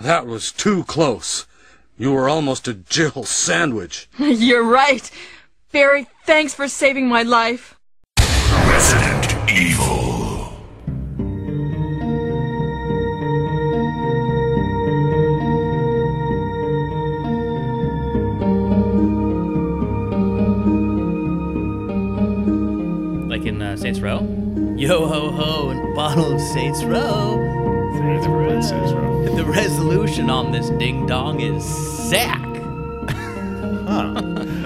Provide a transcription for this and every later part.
That was too close. You were almost a Jill sandwich. You're right. Barry, thanks for saving my life. Resident Evil. Like in uh, Saints Row. Yo ho ho and bottle of Saints Row. This ding dong is Zack.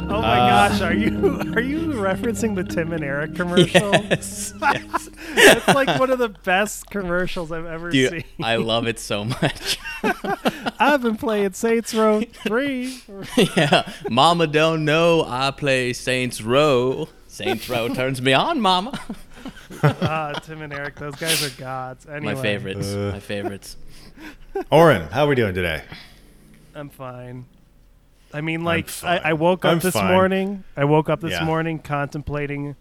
Oh my gosh, are you are you referencing the Tim and Eric commercial? Yes. yes. It's like one of the best commercials I've ever Dude, seen. I love it so much. I've been playing Saints Row 3. yeah. Mama don't know I play Saints Row. Saints Row turns me on, mama. Ah, Tim and Eric, those guys are gods. Anyway, My favorites. Uh. My favorites. Oren, how are we doing today? I'm fine. I mean, like, I. I woke up I'm this fine. morning. I woke up this Yeah. morning contemplating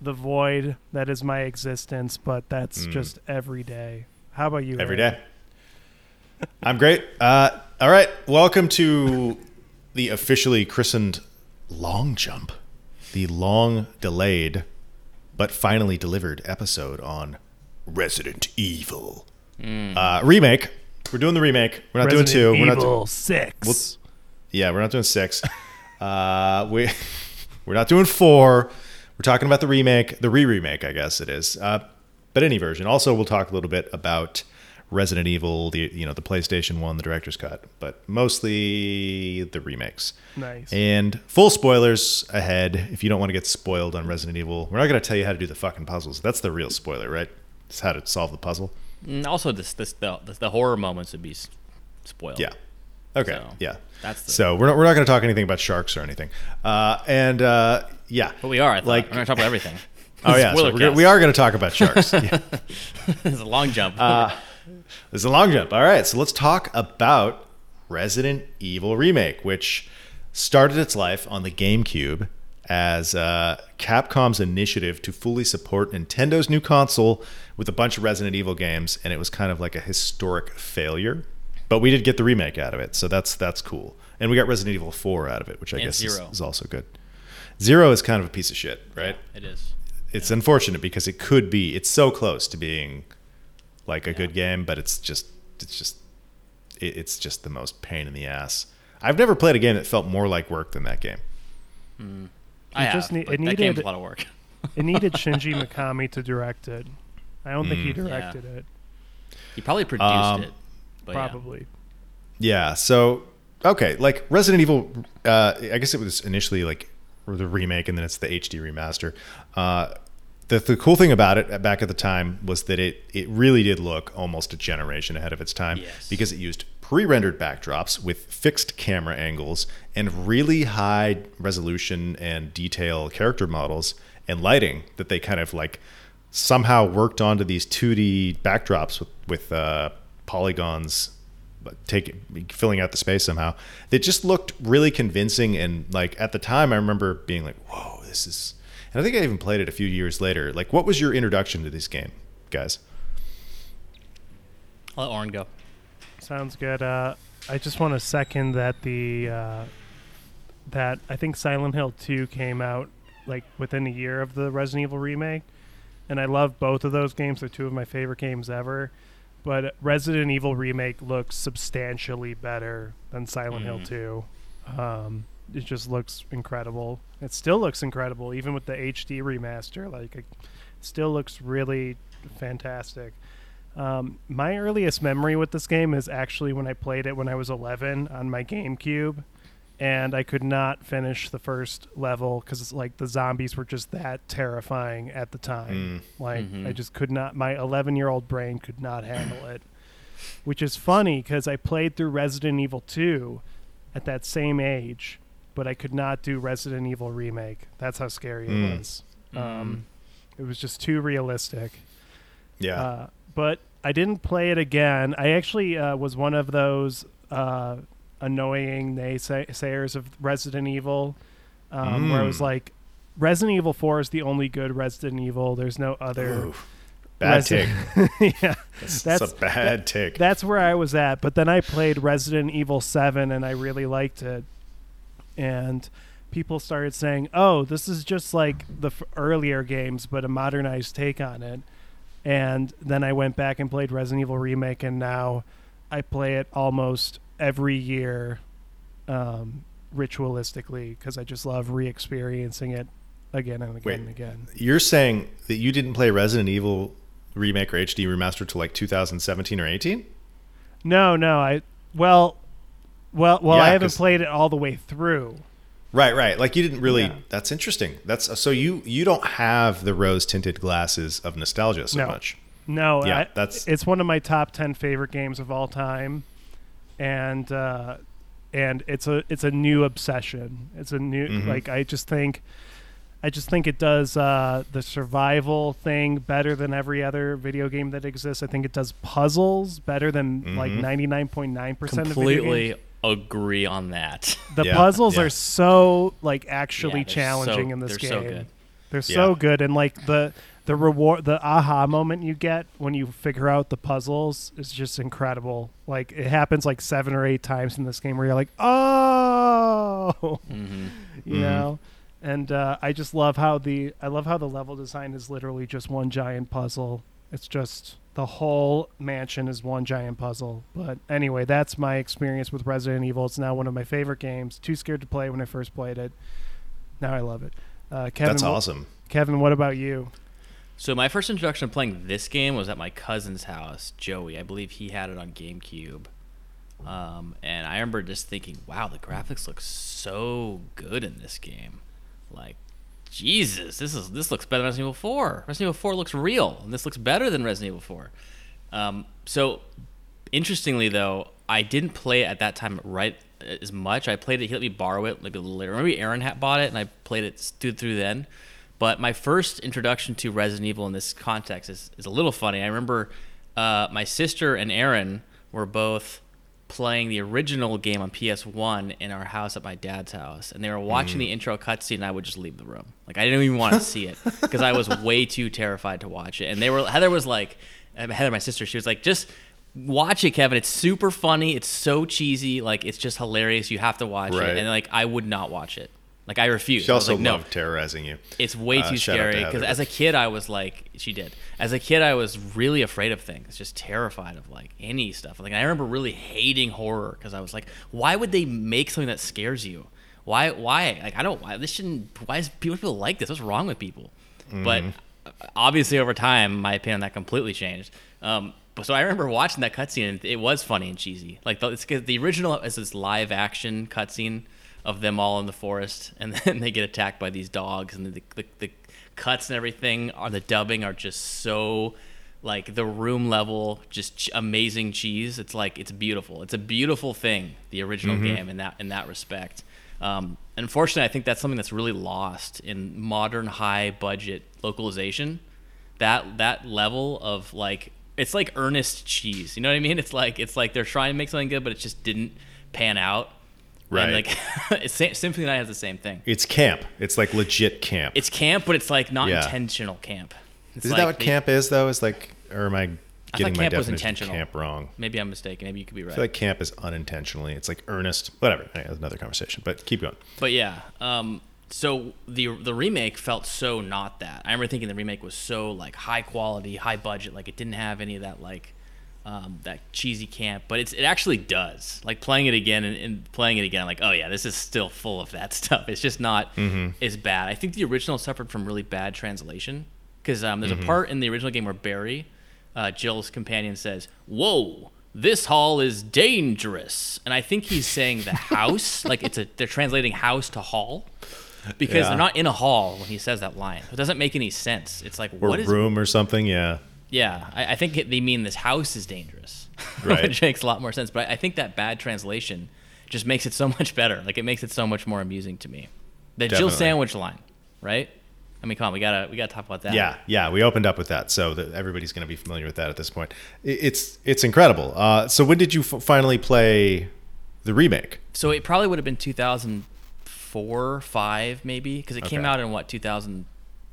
the void that is my existence, but that's Mm. just every day. How about you? Every Aaron? day. I'm great. Uh, all right. Welcome to the officially christened Long Jump, the long delayed but finally delivered episode on Resident Evil uh, remake. We're doing the remake. We're not Resident doing two. We're not. Evil do- six. We'll- yeah, we're not doing six. Uh, we we're not doing four. We're talking about the remake, the re-remake, I guess it is. Uh, but any version. Also, we'll talk a little bit about Resident Evil, the you know the PlayStation One, the director's cut, but mostly the remakes. nice. And full spoilers ahead. If you don't want to get spoiled on Resident Evil, we're not going to tell you how to do the fucking puzzles. That's the real spoiler, right? It's how to solve the puzzle. And also, this, this the, the horror moments would be spoiled. Yeah. Okay. So, yeah. that's the- so we're not, we're not going to talk anything about sharks or anything. Uh, and uh, yeah. But we are. I. Like- We're going to talk about everything. Oh yeah. So we're we are going to talk about sharks. yeah. it's a long jump. Uh, This is a long jump. All right. So let's talk about Resident Evil remake, which started its life on the GameCube as uh, Capcom's initiative to fully support Nintendo's new console with a bunch of Resident Evil games, and it was kind of like a historic failure. But we did get the remake out of it, so that's that's cool. And we got Resident Evil 4 out of it, which I And guess is, is also good. Zero is kind of a piece of shit, right? it is. It's unfortunate because it could be. It's so close to being like a good game, but it's just it's just it, it's just the most pain in the ass. I've never played a game that felt more like work than that game. I have. just need- but it that game's needed- a lot of work. it needed Shinji Mikami to direct it. I don't think he directed it. He probably produced Um, it. But yeah. Probably. Yeah. So okay, like Resident Evil. Uh, I guess it was initially like the remake, and then it's the HD remaster. Uh, the, the cool thing about it uh, back at the time was that it it really did look almost a generation ahead of its time Yes. because it used pre-rendered backdrops with fixed camera angles and really high resolution and detail character models and lighting that they kind of like somehow worked onto these 2D backdrops with with uh, polygons take filling out the space somehow. It just looked really convincing and like at the time I remember being like, "Whoa, this is." And I think I even played it a few years later. Like, what was your introduction to this game, guys? I'll let Oren go. Sounds good. Uh, I just want to second that the uh, that I think Silent Hill 2 came out like within a year of the Resident Evil remake, and I love both of those games. They're two of my favorite games ever. But Resident Evil remake looks substantially better than Silent Hill 2. Um, it just looks incredible. It still looks incredible, even with the HD remaster. Like, it still looks really fantastic. Um, my earliest memory with this game is actually when I played it when I was 11 on my GameCube, and I could not finish the first level because like the zombies were just that terrifying at the time. Like I just could not. My 11 year old brain could not handle it. Which is funny because I played through Resident Evil 2 at that same age, but I could not do Resident Evil remake. That's how scary it was. Um, it was just too realistic. Yeah. Uh, but I didn't play it again. I actually uh, was one of those uh, annoying naysayers of Resident Evil, um, where I was Mm. like, Resident Evil 4 is the only good Resident Evil. There's no other Oof. Bad Resi- take. yeah, That's, That's- a bad take. that's where I was at. But then I played Resident Evil 7 and I really liked it. And people started saying, oh, this is just like the f- earlier games, but a modernized take on it. And then I went back and played Resident Evil Remake, and now I play it almost every year um, ritualistically because I just love re experiencing it again and again Wait. and again. You're saying that you didn't play Resident Evil remake or HD remaster till like 2017 or 18? No, no, I well, well, well, Yeah, I haven't played it all the way through. Right, right. Like you didn't really. Yeah. That's interesting. That's so you you don't have the rose tinted glasses of nostalgia so No. much. No, Yeah, I, that's- it's one of my top ten favorite games of all time, and uh, and it's a it's a new obsession. It's a new Mm-hmm. like I just think. I just think it does uh, the survival thing better than every other video game that exists. I think it does puzzles better than like Mm-hmm. ninety nine point nine percent of video games. Completely agree on that. The Yeah, puzzles yeah. are so like actually Yeah, challenging so- in this they're game. so good. They're so good, and like the the reward, the aha moment you get when you figure out the puzzles is just incredible. Like it happens like seven or eight times in this game where you're like, oh, you know. And uh, I just love how the I love how the level design is literally just one giant puzzle. It's just the whole mansion is one giant puzzle. But anyway, that's my experience with Resident Evil. It's now one of my favorite games. Too scared to play when I first played it. Now I love it. Uh, Kevin, That's wh- awesome. Kevin, what about you? So my first introduction to playing this game was at my cousin's house, Joey. I believe he had it on GameCube. Um, and I remember just thinking, wow, the graphics look so good in this game. Like, Jesus, this is this looks better than Resident Evil 4. Resident Evil 4 looks real, and this looks better than Resident Evil 4. Um, so, interestingly though, I didn't play it at that time right as much. I played it. He let me borrow it like a little later. Maybe Aaron had bought it, and I played it through through then. But my first introduction to Resident Evil in this context is, is a little funny. I remember uh, my sister and Aaron were both playing the original game on PS1 in our house at my dad's house, and they were watching mm. the intro cutscene. and I would just leave the room. Like I didn't even want to see it because I was way too terrified to watch it. And they were Heather was like, Heather, my sister, she was like, just watch it, Kevin. It's super funny. It's so cheesy. Like it's just hilarious. You have to watch Right. it. And like I would not watch it. Like I refused. She I was also like, no, terrorizing you. it's way Uh, too shout out to scary because as a kid I was like she did. As a kid I was really afraid of things, just terrified of like any stuff. Like I remember really hating horror because I was like, why would they make something that scares you? Why? Why? Like I don't. Why this shouldn't? Why is people people like this? What's wrong with people? But Mm-hmm. uh, obviously over time my opinion on that completely changed. Um, but so I remember watching that cutscene and it was funny and cheesy. Like the, the original is this live action cutscene of them all in the forest and then they get attacked by these dogs and the, the, the cuts and everything are the dubbing are just so like the room level just ch- amazing cheese. It's like it's beautiful. It's a beautiful thing the original game in that in that respect. Um, unfortunately i think that's something that's really lost in modern high budget localization. That that level of like it's like earnest cheese. You know what i mean? It's like it's like they're trying to make something good but it just didn't pan out Right. and like Sy- symphony night has the same thing It's camp. It's like legit camp. it's camp but it's like not Yeah. intentional camp it's Isn't like that what they- camp is though? Is like, or am I getting my camp was definition of camp wrong? maybe i'm mistaken maybe you could be right I feel like camp is unintentionally. It's like earnest. Whatever. Anyway, that's another conversation. But keep going. But yeah, um, so the the remake felt so not that. I remember thinking the remake was so like high quality, high budget, like it didn't have any of that like um, that cheesy camp. But it's it actually does. Like playing it again and, and playing it again, I'm like, oh yeah, this is still full of that stuff. It's just not as bad. I think the original suffered from really bad translation because um, there's a part in the original game where Barry, uh, Jill's companion, says, "Whoa." This hall is dangerous, and I think he's saying the house, like it's a they're translating house to hall, because Yeah. they're not in a hall when he says that line. It doesn't make any sense. It's like Or what is room or something. Yeah. Yeah, I, I think it, they mean this house is dangerous, Right. which makes a lot more sense. But I, I think that bad translation just makes it so much better. Like it makes it so much more amusing to me. The Jill sandwich line, right? I mean, come on, we gotta we gotta talk about that. Yeah, yeah, we opened up with that, so that everybody's going to be familiar with that at this point. It's it's incredible. Uh, so when did you f- finally play the remake? So it probably would have been 2004, five maybe, because it came out in what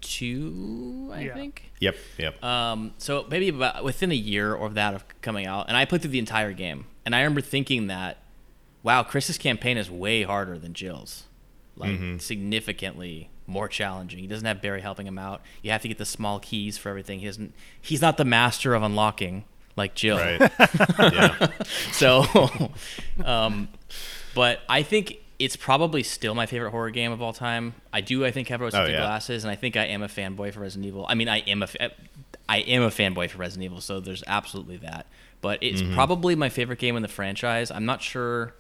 two, I Yeah. think. Yep, yep. Um, so maybe about within a year of that of coming out, and I played through the entire game, and I remember thinking that, wow, Chris's campaign is way harder than Jill's, like significantly more challenging. He doesn't have Barry helping him out. You have to get the small keys for everything. He doesn't. He's not the master of unlocking like Jill. right. yeah. So, um, but I think it's probably still my favorite horror game of all time. I do, I think, have rose Oh, yeah. glasses, and I think I am a fanboy for Resident Evil. I mean, I am a, fa- I am a fanboy for Resident Evil, so there's absolutely that. But it's Mm-hmm. probably my favorite game in the franchise. I'm not sure.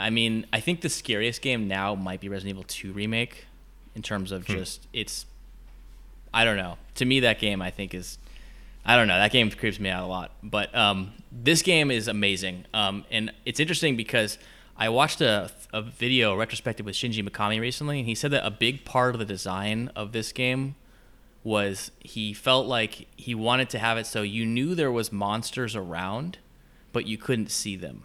I mean, I think the scariest game now might be Resident Evil 2 remake, in terms Hmm. of just it's. I don't know. To me, that game I think is I don't know. That game creeps me out a lot. But um, this game is amazing. Um, and it's interesting because I watched a, a video a retrospective with Shinji Mikami recently, and he said that a big part of the design of this game was he felt like he wanted to have it so you knew there was monsters around, but you couldn't see them.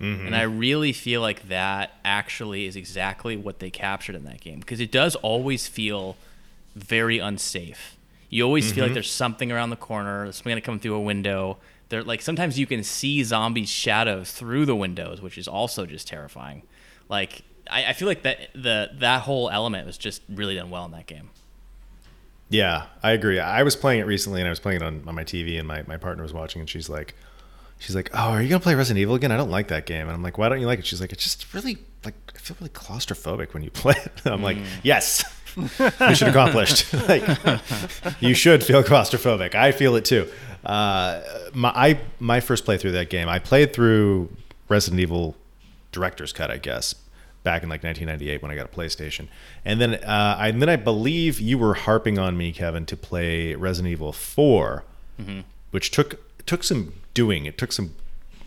Mm-hmm. And I really feel like that actually is exactly what they captured in that game because it does always feel very unsafe. You always feel like mm-hmm. there's something around the corner, something gonna come through a window. There, like sometimes you can see zombies' shadows through the windows, which is also just terrifying. Like I, I feel like that the that whole element was just really done well in that game. Yeah, I agree. I was playing it recently, and I was playing it on, on my TV, and my, my partner was watching, and she's like, she's like, "Oh, are you gonna play Resident Evil again? I don't like that game." And I'm like, "Why don't you like it?" She's like, "It's just really like I feel really claustrophobic when you play it." I'm like, mm. "Yes, mission accomplished. like, you should feel claustrophobic. I feel it too." Uh, my I my first playthrough of that game, I played through Resident Evil director's cut, I guess, back in like 1998 when I got a PlayStation. And then, uh, I, and then I believe you were harping on me, Kevin, to play Resident Evil 4, which took took some doing. It took some.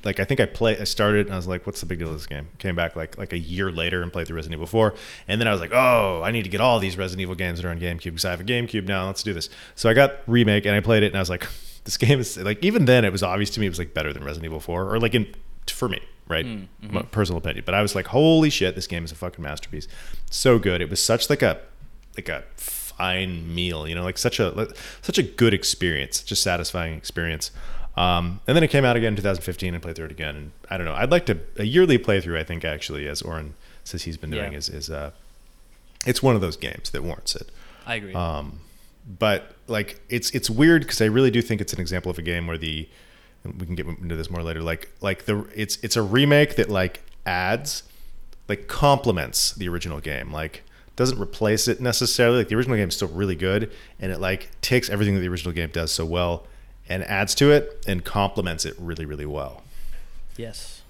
Like I think I play, I started and I was like, "What's the big deal with this game?" Came back like like a year later and played through Resident Evil 4, and then I was like, "Oh, I need to get all these Resident Evil games that are on GameCube because I have a GameCube now. Let's do this." So I got remake and I played it and I was like, "This game is like." Even then, it was obvious to me it was like better than Resident Evil 4, or like in for me, right? Mm, My mm-hmm. personal opinion. But I was like, "Holy shit, this game is a fucking masterpiece! So good. It was such like a like a fine meal, you know, like such a such a good experience, such a satisfying experience." Um, and then it came out again in 2015 and played through it again. And I don't know. I'd like to a yearly playthrough. I think actually, as Oren says he's been doing, Yeah. is is uh, it's one of those games that warrants it. I agree. But like, it's it's weird because I really do think it's an example of a game where the we can get into this more later. Like like the it's it's a remake that like adds like complements the original game. Like doesn't replace it necessarily. Like the original game is still really good, and it like takes everything that the original game does so well and adds to it and complements it really really well. yes,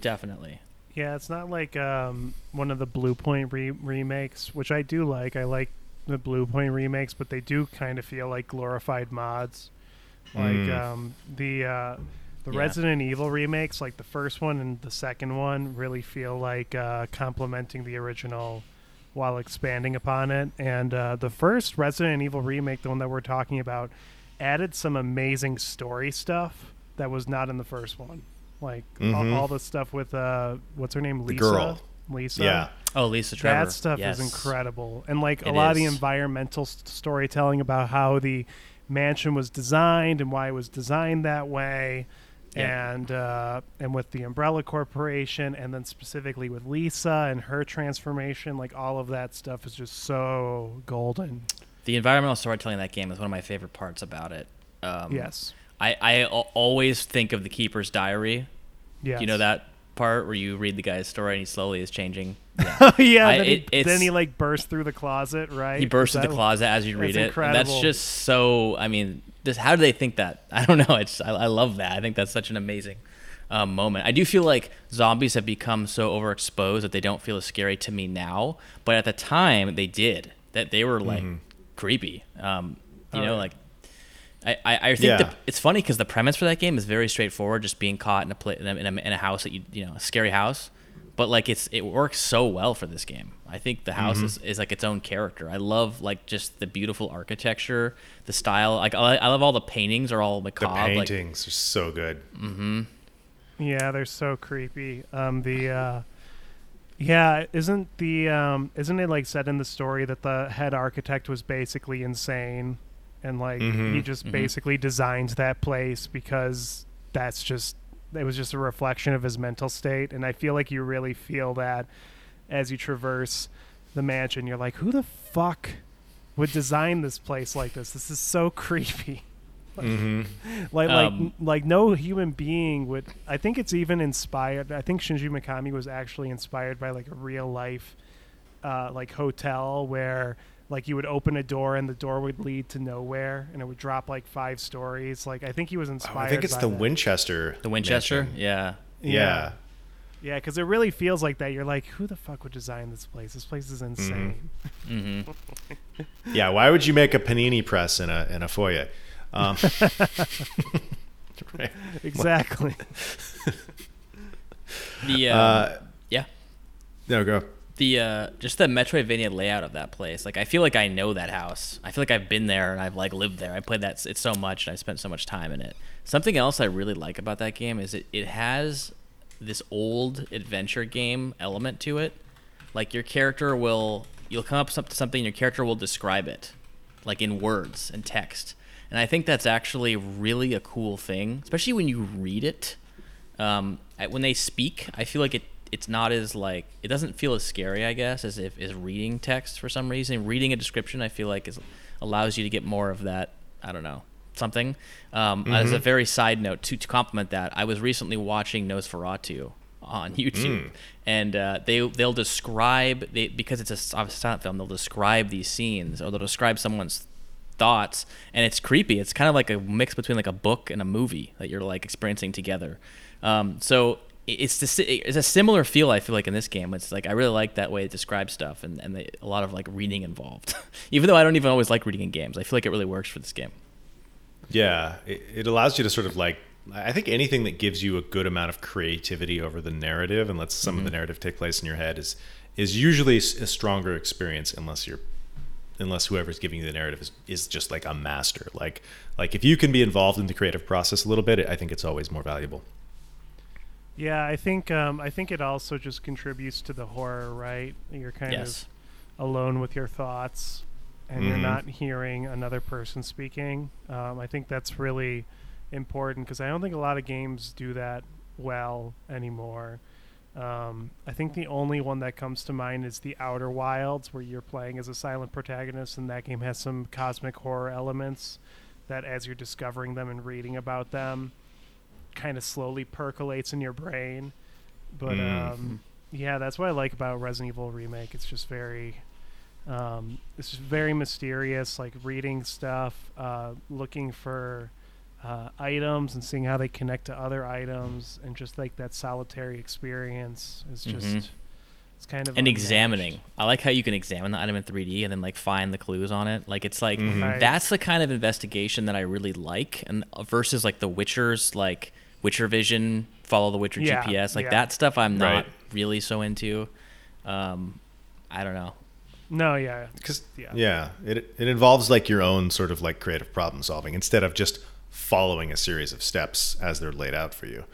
definitely. Yeah, it's not like um, one of the Bluepoint re- remakes, which I do like. I like the Bluepoint remakes, but they do kind of feel like glorified mods. Like um, the uh, the Yeah. Resident Evil remakes, like the first one and the second one, really feel like uh, complementing the original while expanding upon it. And uh, the first Resident Evil remake, the one that we're talking about, added some amazing story stuff that was not in the first one. Like all, all the stuff with uh, what's her name, Lisa. girl. Lisa. Yeah. Oh, Lisa Trevor. That stuff yes. is incredible, and like a It lot of the environmental s- storytelling about how the mansion was designed and why it was designed that way, Yeah. and uh, and with the Umbrella Corporation, and then specifically with Lisa and her transformation, like all of that stuff is just so golden. The environmental storytelling in that game is one of my favorite parts about it. Um, Yes. I, I always think of the Keeper's Diary. Yes. Do you know that part where you read the guy's story and he slowly is changing? yeah. I- then, he, it- it's- then he like bursts through the closet, right? He bursts Is in the closet as you read that's it. And that's just so. I mean, just how do they think that? I don't know. It's I, I love that. I think that's such an amazing um, moment. I do feel like zombies have become so overexposed that they don't feel as scary to me now. But at the time, they did. That they were like creepy. Um, you Oh, know, yeah. like. I, I, I think Yeah. the, it's funny because the premise for that game is very straightforward, just being caught in a, pla- in a in a in a house that you you know a scary house, but like it's it works so well for this game. I think the house is, is like its own character. I love like just the beautiful architecture, the style. Like I, I love all the paintings are all The macabre. like, paintings are so good. Mm-hmm. Yeah, they're so creepy. Um, the uh, Yeah, isn't the um isn't it like said in the story that the head architect was basically insane? And like Mhm. he just basically designed that place because that's just it was just a reflection of his mental state. And I feel like you really feel that as you traverse the mansion. You're like who the fuck would design this place like this? This is so creepy Mm-hmm. like Um, like like no human being would i think it's even inspired i think shinji mikami was actually inspired by like a real life uh, like hotel where like you would open a door and the door would lead to nowhere and it would drop like five stories like i think he was inspired Oh, I think it's by the that. Winchester. The Winchester, mansion. yeah. Yeah. yeah because it really feels like that you're like who the fuck would design this place this place is insane hmm Yeah. Why would you make a panini press in a in a foyer? Um, right. exactly The uh, Uh, yeah, no, go. the uh, just the Metroidvania layout of that place. Like I feel like I know that house. I feel like I've been there and I've like lived there. I played that it's so much and I spent so much time in it. Something else I really like about that game is it it has this old adventure game element to it. Like your character will you'll come up to something and your character will describe it like in words and text. And I think that's actually really a cool thing, especially when you read it. Um, I- when they speak, I feel like it it's not as like it doesn't feel as scary, I guess, as if as reading text for some reason. Reading a description, I feel like is allows you to get more of that. I don't know something. Um, As a very side note to to complement that, I was recently watching Nosferatu on YouTube, and uh, they they'll describe they because it's a silent film. They'll describe these scenes or they'll describe someone's thoughts and it's creepy. It's kind of like a mix between like a book and a movie that you're like experiencing together. Um, so it's the, it's a similar feel i feel like in this game. It's like i really like that way it describes stuff and, and the, a lot of like reading involved. Even though i don't even always like reading in games i feel like it really works for this game. Yeah, it, it allows you to sort of like. I think anything that gives you a good amount of creativity over the narrative and lets some of the narrative take place in your head is is usually a stronger experience unless you're unless whoever's giving you the narrative is, is just like a master. Like like if you can be involved in the creative process a little bit, I think it's always more valuable. yeah i think um i think it also just contributes to the horror right you're kind of alone with your thoughts and you're Mhm. not hearing another person speaking. Um, I think that's really important because I don't think a lot of games do that well anymore. Um, I think the only one that comes to mind is the Outer Wilds, where you're playing as a silent protagonist, and that game has some cosmic horror elements that, as you're discovering them and reading about them, kind of slowly percolates in your brain. But Mm. um, yeah, that's what I like about Resident Evil Remake. It's just very, um, it's just very mysterious. Like reading stuff, uh, looking for uh, items and seeing how they connect to other items, and just like that solitary experience is just. Mhm. It's kind of and unmatched. examining i like how you can examine the item in 3d and then like find the clues on it like it's like Mhm. Right. that's the kind of investigation that i really like and uh, versus like the witcher's like witcher vision follow the witcher Yeah, gps like yeah. that stuff i'm not Right. really so into um i don't know No, yeah, Because Yeah. yeah, it it involves like your own sort of like creative problem solving instead of just following a series of steps as they're laid out for you.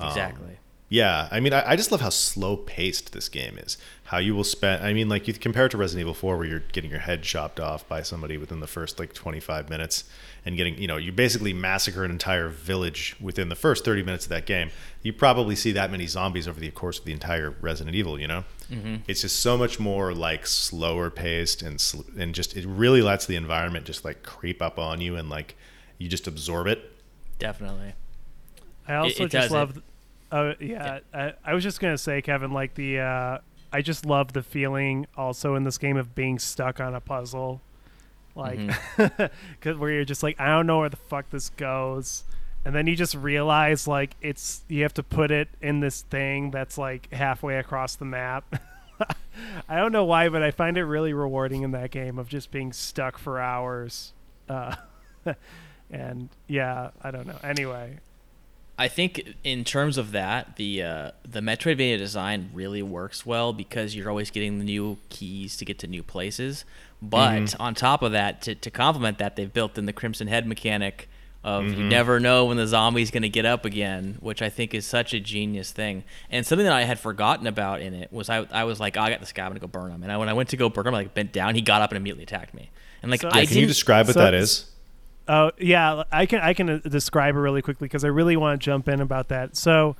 Um, exactly Yeah, I mean, I, I just love how slow paced this game is. How you will spend, I mean, like you compare it to Resident Evil 4, where you're getting your head chopped off by somebody within the first like 25 minutes and getting, you know, you basically massacre an entire village within the first 30 minutes of that game. You probably see that many zombies over the course of the entire Resident Evil, you know? Mm-hmm. It's just so much more like slower paced and, sl- and just, it really lets the environment just like creep up on you and like you just absorb it. definitely I also it just does, it- love. Oh yeah, I, I was just gonna say, Kevin, like the. Uh, I just love the feeling also in this game of being stuck on a puzzle, like, Mm-hmm. cause where you're just like, I don't know where the fuck this goes, and then you just realize like it's you have to put it in this thing that's like halfway across the map. I don't know why, but I find it really rewarding in that game of just being stuck for hours. Uh, and yeah, I don't know. Anyway, I think in terms of that, the uh, the Metroidvania design really works well because you're always getting the new keys to get to new places. But on top of that, to, to complement that, they've built in the Crimson Head mechanic of Mm-hmm. you never know when the zombie's going to get up again, which I think is such a genius thing. And something that I had forgotten about in it was I, I was like, oh, I got this guy, I'm going to go burn him. And I, when I went to go burn him, I like bent down, he got up and immediately attacked me. And like So- I Yeah, Can you describe what so- that is? Oh yeah, I can I can uh, describe it really quickly because I really want to jump in about that. So,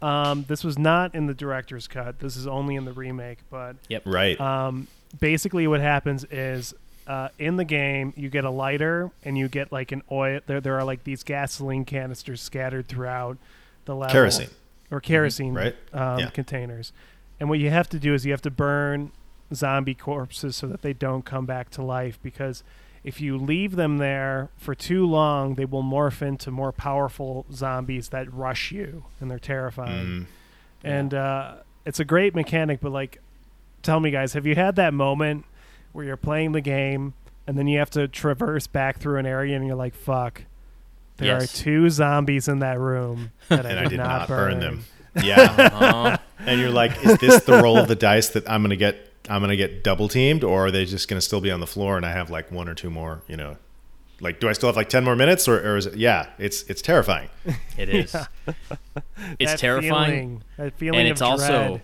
um, this was not in the director's cut. This is only in the remake. But Yep. Right. um, basically, what happens is uh, in the game you get a lighter and you get like an oil. There there are like these gasoline canisters scattered throughout the level. Kerosene. or kerosene Right. um, Yeah. containers. And what you have to do is you have to burn zombie corpses so that they don't come back to life because if you leave them there for too long, they will morph into more powerful zombies that rush you and they're terrifying. Mm. And uh, it's a great mechanic, but like, tell me, guys, have you had that moment where you're playing the game and then you have to traverse back through an area and you're like, fuck, there Yes. are two zombies in that room that and I I did not burn them. Yeah. Uh-huh. and you're like, is this the roll of the dice that I'm gonna get? I'm gonna get double teamed, or are they just gonna still be on the floor and I have like one or two more? You know, like do I still have like ten more minutes, or, or is it? Yeah, it's it's terrifying. It is. It's That terrifying. feeling- that feeling and of it's also.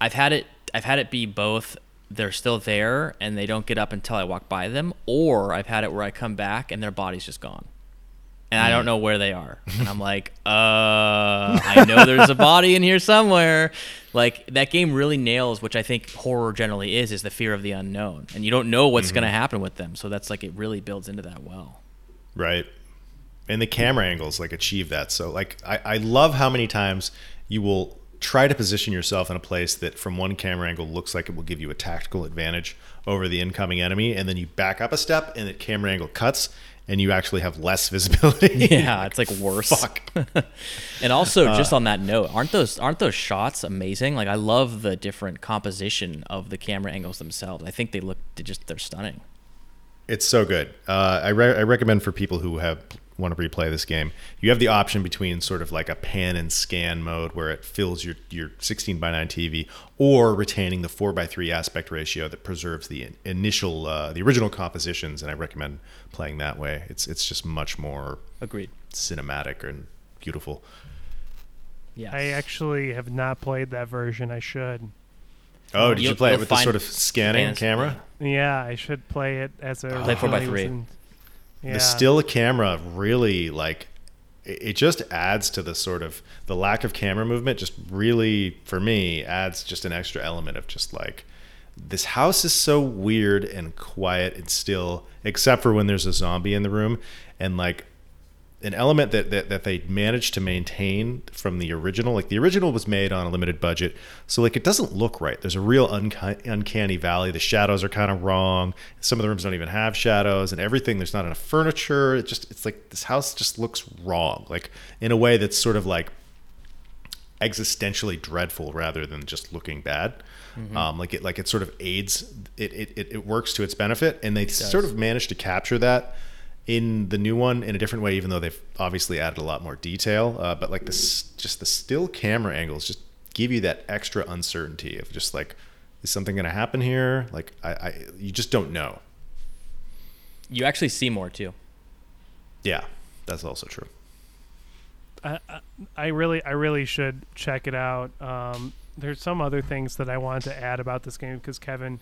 I've had it I've had it be both they're still there and they don't get up until I walk by them or I've had it where I come back and their body's just gone. And I don't know where they are. And I'm like, uh, I know there's a body in here somewhere. Like that game really nails, which I think horror generally is, is the fear of the unknown. And you don't know what's Mm-hmm. going to happen with them. So that's like, it really builds into that well. Right. And the camera angles like achieve that. So like I, I love how many times you will try to position yourself in a place that from one camera angle looks like it will give you a tactical advantage over the incoming enemy and then you back up a step and the camera angle cuts and you actually have less visibility. Yeah, it's like worse. Fuck. And also, just on that note, aren't those aren't those shots amazing? Like I love the different composition of the camera angles themselves. I think they look they just they're stunning. It's so good. Uh, I, re- I recommend for people who have want to replay this game, you have the option between sort of like a pan and scan mode where it fills your, your 16 by 9 TV, or retaining the 4 by 3 aspect ratio that preserves the initial uh, the original compositions. And I recommend playing that way. It's it's just much more Agreed. cinematic and beautiful. Yeah. I actually have not played that version. I should. Oh, did you You'll- play it with the sort of scanning camera? Yeah, I should play it as a. Play 4 by 3. in- Yeah. the still camera really like it it just adds to the sort of the lack of camera movement just really for me adds just an extra element of just like this house is so weird and quiet and still except for when there's a zombie in the room and like an element that, that that they managed to maintain from the original. Like the original was made on a limited budget. So like it doesn't look right. There's a real unki- uncanny valley. The shadows are kind of wrong. Some of the rooms don't even have shadows and everything. There's not enough furniture. It just it's like this house just looks wrong. Like in a way that's sort of like existentially dreadful rather than just looking bad. Um, like it like it sort of aids it, it, it, it works to its benefit. And they sort of managed to capture that in the new one in a different way, even though they've obviously added a lot more detail. Uh, but like this, just the still camera angles just give you that extra uncertainty of just like, is something going to happen here? Like, I, I, you just don't know. you actually see more too. Yeah, that's also true. I, I- I really, I really should check it out. Um, there's some other things that I wanted to add about this game because Kevin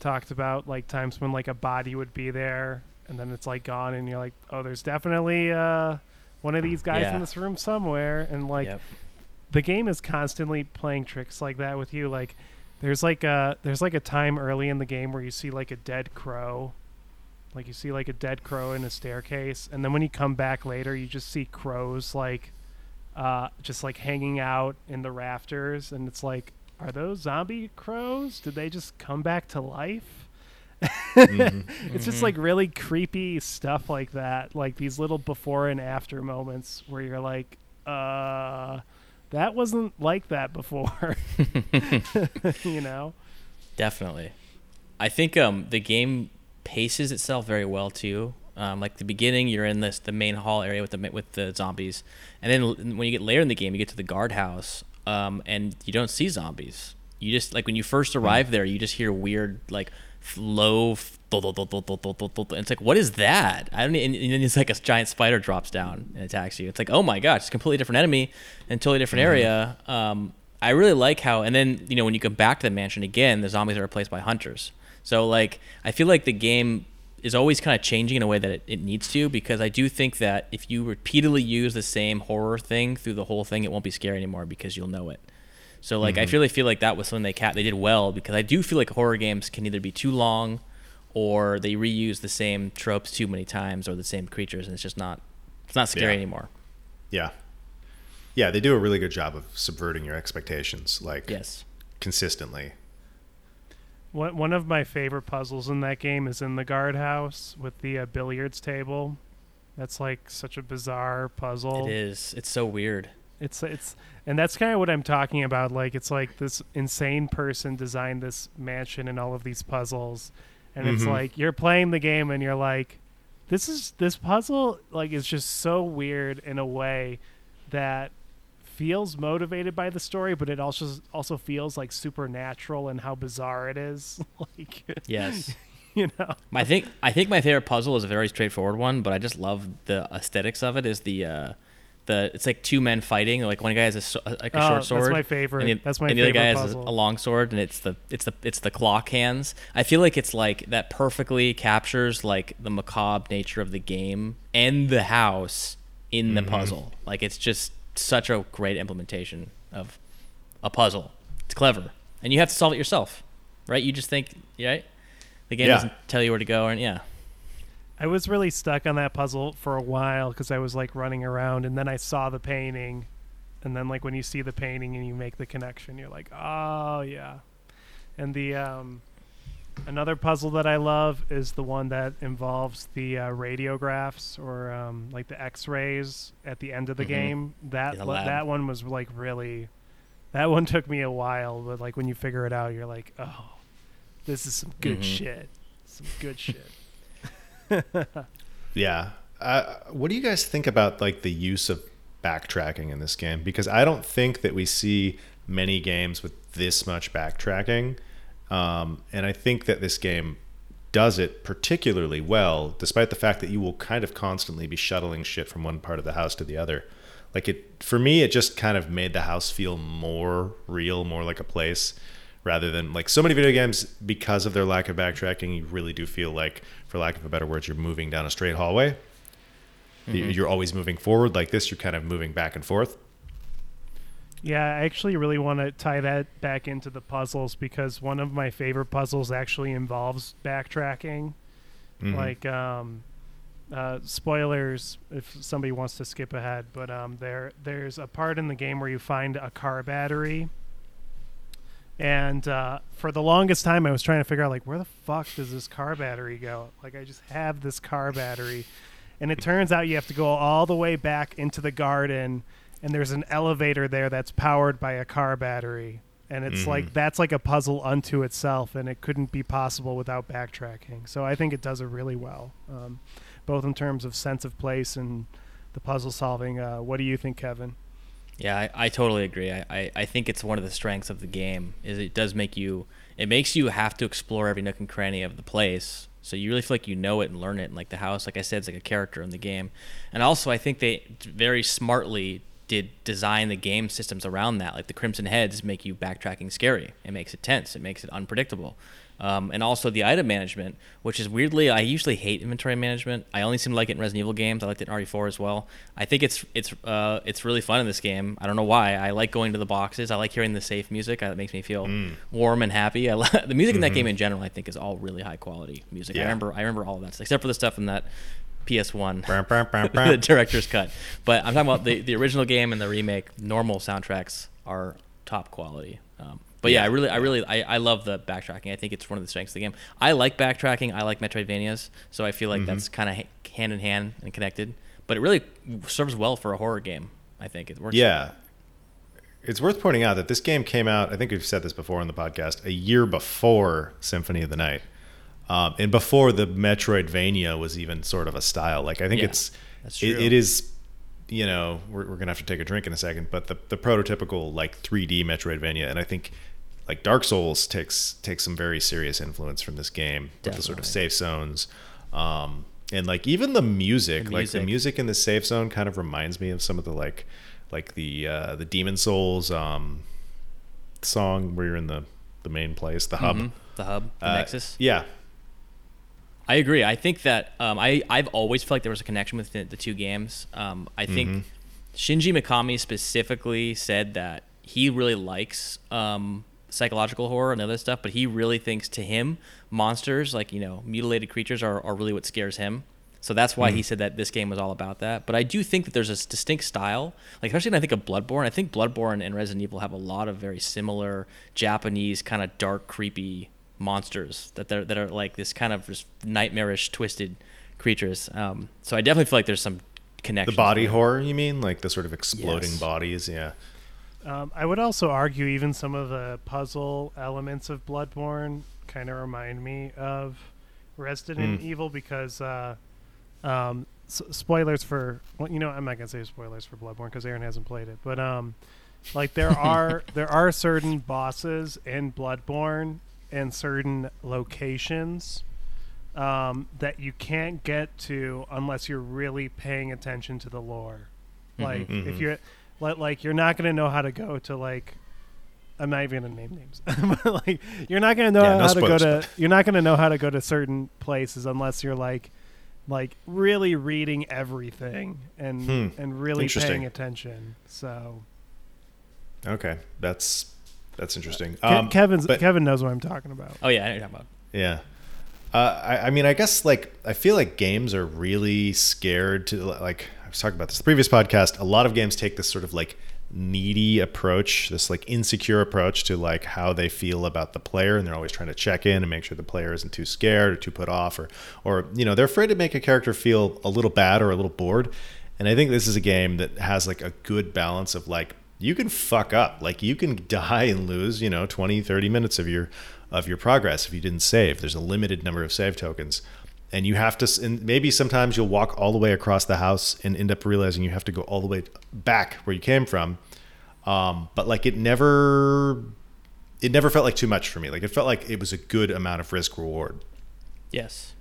talked about like times when like a body would be there and then it's like gone and you're like, oh, there's definitely uh, one of these guys Yeah. in this room somewhere, and like Yep. the game is constantly playing tricks like that with you. Like there's like a there's like a time early in the game where you see like a dead crow. Like you see like a dead crow in a staircase, and then when you come back later, you just see crows like uh, just like hanging out in the rafters, and it's like, are those zombie crows? Did they just come back to life? It's just like really creepy stuff like that, like these little before and after moments where you're like, uh, that wasn't like that before, you know? Definitely. I think um, the game paces itself very well too. Um, like the beginning, you're in this the main hall area with the with the zombies, and then when you get later in the game, you get to the guardhouse, um, and you don't see zombies. You just like when you first arrive there, you just hear weird like f- low. It's like, what is that? I don't. And, then it's like a giant spider drops down and attacks you. It's like, oh my gosh, it's a completely different enemy and totally different mm-hmm. area. Um, I really like how. And then you know when you go back to the mansion again, the zombies are replaced by hunters. So like, I feel like the game is always kind of changing in a way that it, it needs to because I do think that if you repeatedly use the same horror thing through the whole thing, it won't be scary anymore because you'll know it. So like I really feel like that was something they cat they did well because I do feel like horror games can either be too long or they reuse the same tropes too many times or the same creatures and it's just not it's not scary Yeah. anymore. Yeah. Yeah, they do a really good job of subverting your expectations, like Yes. consistently. One one of my favorite puzzles in that game is in the guardhouse with the uh, billiards table. That's like such a bizarre puzzle. It is. It's so weird. It's it's and that's kind of what I'm talking about. Like it's like this insane person designed this mansion and all of these puzzles, and it's Mhm. like you're playing the game and you're like, this is this puzzle like is just so weird in a way that feels motivated by the story, but it also also feels like supernatural and how bizarre it is. like Yes. you know. I think I think my favorite puzzle is a very straightforward one, but I just love the aesthetics of it. Is the uh, the it's like two men fighting. Like one guy has a like a Oh, short that's sword. my favorite. And the, That's my and the other guy favorite has a, long sword, and it's the it's the it's the clock hands. I feel like it's like that perfectly captures like the macabre nature of the game and the house in the mm-hmm. puzzle. Like it's just such a great implementation of a puzzle. It's clever, and you have to solve it yourself, right? You just think, right? The game Yeah. doesn't tell you where to go, and yeah. I was really stuck on that puzzle for a while because I was like running around, and then I saw the painting, and then like when you see the painting and you make the connection, you're like, oh yeah. And the um, another puzzle that I love is the one that involves the uh, radiographs or um, like the X-rays at the end of the Mhm. game. That the that one was like really. That one took me a while, but like when you figure it out, you're like, oh, this is some good Mhm. shit. Some good shit. Yeah. Uh, what do you guys think about like the use of backtracking in this game? Because I don't think that we see many games with this much backtracking, um, and I think that this game does it particularly well, despite the fact that you will kind of constantly be shuttling shit from one part of the house to the other. Like it, for me, it just kind of made the house feel more real, more like a place, rather than like so many video games because of their lack of backtracking. You really do feel like, for lack of a better word, you're moving down a straight hallway. You- You're always moving forward. Like this, you're kind of moving back and forth. Yeah, I actually really want to tie that back into the puzzles because one of my favorite puzzles actually involves backtracking. Mhm. Like, um, uh, spoilers if somebody wants to skip ahead, but um, there there's a part in the game where you find a car battery. And uh, for the longest time, I was trying to figure out like where the fuck does this car battery go? Like I just have this car battery, and it turns out you have to go all the way back into the garden, and there's an elevator there that's powered by a car battery, and it's like that's like a puzzle unto itself, and it couldn't be possible without backtracking. So I think it does it really well, um, both in terms of sense of place and the puzzle solving. Uh, what do you think, Kevin? Yeah, I, I totally agree. I, I, I think it's one of the strengths of the game is it does make you it makes you have to explore every nook and cranny of the place. So you really feel like you know it and learn it. And like the house, like I said, it's like a character in the game. And also, I think they very smartly did design the game systems around that. Like the Crimson Heads make you backtracking scary. It makes it tense. It makes it unpredictable. Um, and also the item management, which is weirdly, I usually hate inventory management. I only seem to like it in Resident Evil games. I liked it in RE4 as well. I think it's it's uh, it's really fun in this game. I don't know why. I like going to the boxes. I like hearing the safe music. It makes me feel warm and happy. I the music in that game in general, I think, is all really high quality music. I remember I remember all of that, stuff, except for the stuff in that PS1 Brum, brum, brum, the director's cut. But I'm talking about the, the original game and the remake. Normal soundtracks are top quality. Um, but yeah, I really, I really, I, I love the backtracking. I think it's one of the strengths of the game. I like backtracking. I like Metroidvanias, so I feel like that's kind of ha- hand in hand and connected. But it really serves well for a horror game. I think it works. Yeah. It's worth pointing out that this game came out, I think we've said this before on the podcast, a year before Symphony of the Night. Um, and before the Metroidvania was even sort of a style. Like, I think Yeah, it's, that's it, it is, you know, we're, we're going to have to take a drink in a second, but the, the prototypical, like, 3D Metroidvania. And I think like Dark Souls takes takes some very serious influence from this game with the sort of safe zones. Um, and like even the music, The like the music. music in the safe zone kind of reminds me of some of the like like the uh the Demon's Souls um song where you're in the the main place, the hub. Mhm. The hub, the Uh, Nexus. Yeah. I agree. I think that um, I I've always felt like there was a connection with the, the two games. Um, I think Mm-hmm. Shinji Mikami specifically said that he really likes um, psychological horror and other stuff, but he really thinks to him monsters like you know mutilated creatures are, are really what scares him. So that's why Mm. he said that this game was all about that. But I do think that there's a distinct style, like especially when I think of Bloodborne. I think Bloodborne and Resident Evil have a lot of very similar Japanese kind of dark, creepy monsters that they're that are like this kind of just nightmarish, twisted creatures. Um, so I definitely feel like there's some connection. The body horror, you mean? Like the sort of exploding Yes. bodies, yeah. Um, I would also argue even some of the puzzle elements of Bloodborne kind of remind me of Resident Hmm. Evil because, uh, um, s- spoilers for well, you know, I'm not gonna say spoilers for Bloodborne because Aaron hasn't played it, but um, like there are there are certain bosses in Bloodborne and certain locations um, that you can't get to unless you're really paying attention to the lore. Like Mhm. if you're like, like you're not gonna know how to go to like I'm not even gonna name names, but like you're not gonna know Yeah, no how to go to you're not gonna know how to go to certain places unless you're like like really reading everything and Hmm. and really paying attention. So Okay. That's that's interesting. Ke- Um, Kevin's but- Kevin knows what I'm talking about. Oh yeah, I know what you're talking about. Yeah. Uh, I, I mean, I guess like I feel like games are really scared to like I was talking about this the previous podcast. A lot of games take this sort of like needy approach, this like insecure approach to like how they feel about the player, and they're always trying to check in and make sure the player isn't too scared or too put off, or or you know they're afraid to make a character feel a little bad or a little bored. And I think this is a game that has like a good balance of like you can fuck up. Like you can die and lose you know 20 30 minutes of your of your progress if you didn't save. There's a limited number of save tokens. And you have to and maybe sometimes you'll walk all the way across the house and end up realizing you have to go all the way back where you came from. Um, but like it never it never felt like too much for me. Like it felt like it was a good amount of risk reward. Yes.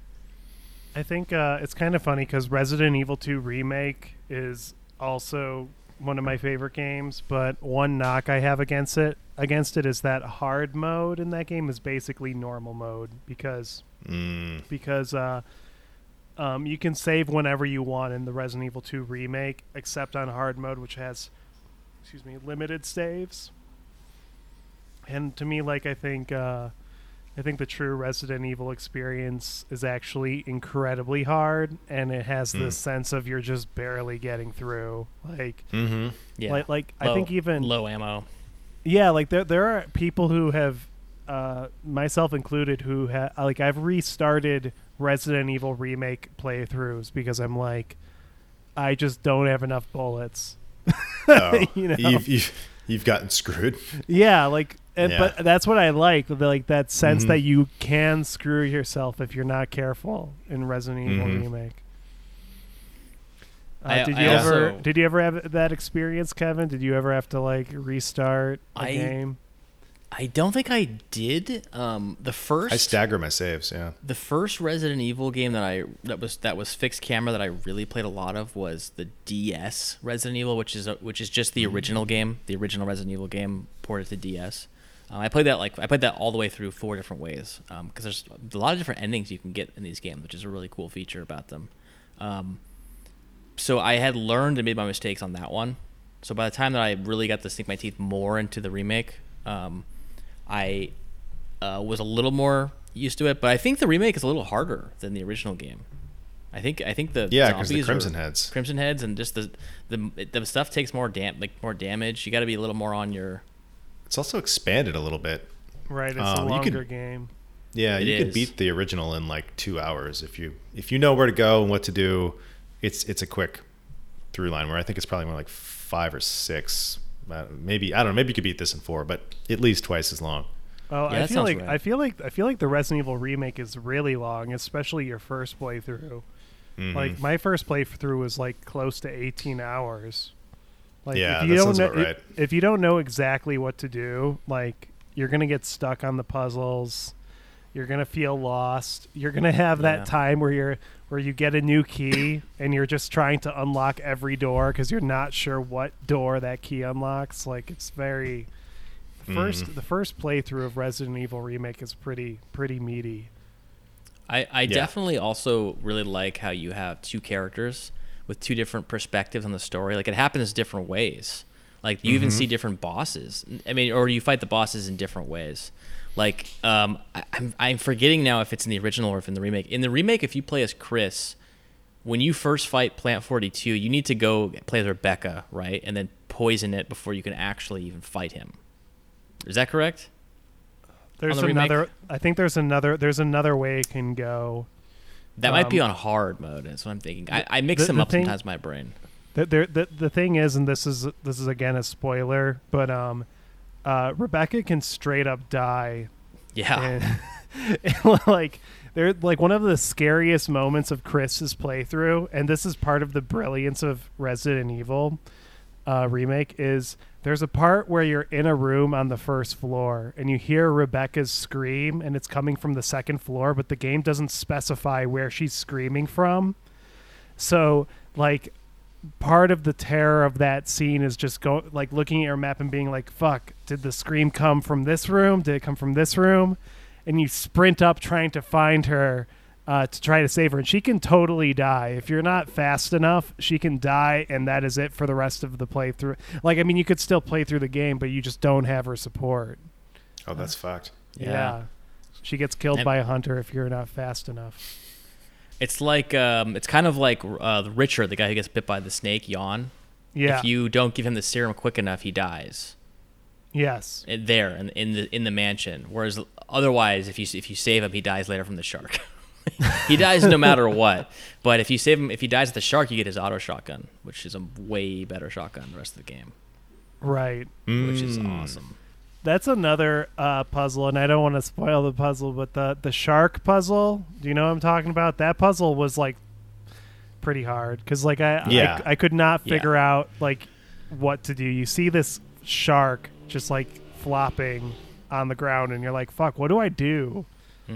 I think uh, it's kind of funny because Resident Evil 2 Remake is also one of my favorite games, but one knock I have against it against it is that hard mode in that game is basically normal mode because mm, because uh, um, you can save whenever you want in the Resident Evil 2 Remake, except on hard mode, which has excuse me limited saves. And to me, like I think. Uh, I think the true Resident Evil experience is actually incredibly hard, and it has Mm. this sense of you're just barely getting through. Like, mm-hmm. Yeah. like, like I think even low ammo. yeah, like there there are people who have, uh, myself included, who have like I've restarted Resident Evil remake playthroughs because I'm like, I just don't have enough bullets. oh, You know? you've, you've, you've gotten screwed Yeah, like, and, Yeah. but that's what I like, the, like that sense Mhm. that you can screw yourself if you're not careful in Resident Evil Mhm. remake. Uh, I- did I you ever also- did you ever have that experience, Kevin? Did you ever have to like restart a I- game? I don't think I did. Um, the first i stagger my saves yeah the first Resident Evil game that I that was that was fixed camera that I really played a lot of was the DS Resident Evil, which is a, which is just the original game, the original Resident Evil game ported to DS. Uh, I played that like I played that all the way through four different ways because there's a lot of different endings you can get in these games, which is a really cool feature about them. Um, so I had learned and made my mistakes on that one. So by the time that I really got to sink my teeth more into the remake, um, I uh, was a little more used to it. But I think the remake is a little harder than the original game. I think I think the Yeah, 'cause the Crimson Heads. Crimson Heads, and just the the the stuff takes more dam like more damage. You got to be a little more on your. It's also expanded a little bit Right, it's Um, a you could- longer game. Yeah, It you could beat the original in like two hours if you if you know where to go and what to do. It's it's a quick through line where I think it's probably more like five or six. Uh, maybe I don't know. Maybe you could beat this in four, but at least twice as long. Oh, Yeah, I feel like right. I feel like I feel like the Resident Evil remake is really long, especially your first playthrough. Mhm. Like my first playthrough was like close to 18 hours. Like Yeah, if you that don't sounds know about right. if you don't know exactly what to do, like you're gonna get stuck on the puzzles. You're gonna feel lost. You're gonna have Yeah. that time where you're where you get a new key and you're just trying to unlock every door because you're not sure what door that key unlocks. Like it's very the mm-hmm. first the first playthrough of Resident Evil remake is pretty pretty meaty. I, I definitely also really like how you have two characters with two different perspectives on the story. Like it happens different ways. Like you even see different bosses. I mean, or you fight the bosses in different ways. Like um, I, I'm I'm forgetting now if it's in the original or if in the remake. In the remake, if you play as Chris, when you first fight Plant 42, you need to go play as Rebecca, right, and then poison it before you can actually even fight him. Is that correct? There's the remake? another. I think there's another. There's another way it can go. That might be Um, on hard mode. That's what I'm thinking. I, I mix the- them the up thing- sometimes my brain. The, the, the, the thing is, and this is this is again a spoiler, but um, uh, Rebecca can straight up die, Yeah. and, and, like they're like one of the scariest moments of Chris's playthrough, and this is part of the brilliance of Resident Evil uh, remake. Is there's a part where you're in a room on the first floor and you hear Rebecca's scream, and it's coming from the second floor, but the game doesn't specify where she's screaming from. So like part of the terror of that scene is just go like looking at your map and being like, "Fuck, did the scream come from this room? Did it come from this room?" And you sprint up trying to find her uh, to try to save her, and she can totally die if you're not fast enough. She can die, and that is it for the rest of the playthrough. Like, I mean, you could still play through the game, but you just don't have her support. Oh, that's fucked. Yeah. She gets killed And- by a hunter if you're not fast enough. It's like um, it's kind of like uh, Richard, the guy who gets bit by the snake, yawn. Yeah. If you don't give him the serum quick enough, he dies yes. Uh, there in, in the in the mansion. Whereas otherwise, if you if you save him, he dies later from the shark. he dies no matter what. But if you save him, if he dies at the shark, you get his auto shotgun, which is a way better shotgun the rest of the game, Right. which is Mm. awesome. That's another uh, puzzle, and I don't want to spoil the puzzle, but the the shark puzzle. Do you know what I'm talking about? That puzzle was like pretty hard because like I, Yeah. I I could not Yeah. figure out like what to do. You see this shark just like flopping on the ground, and you're like, "Fuck, what do I do?"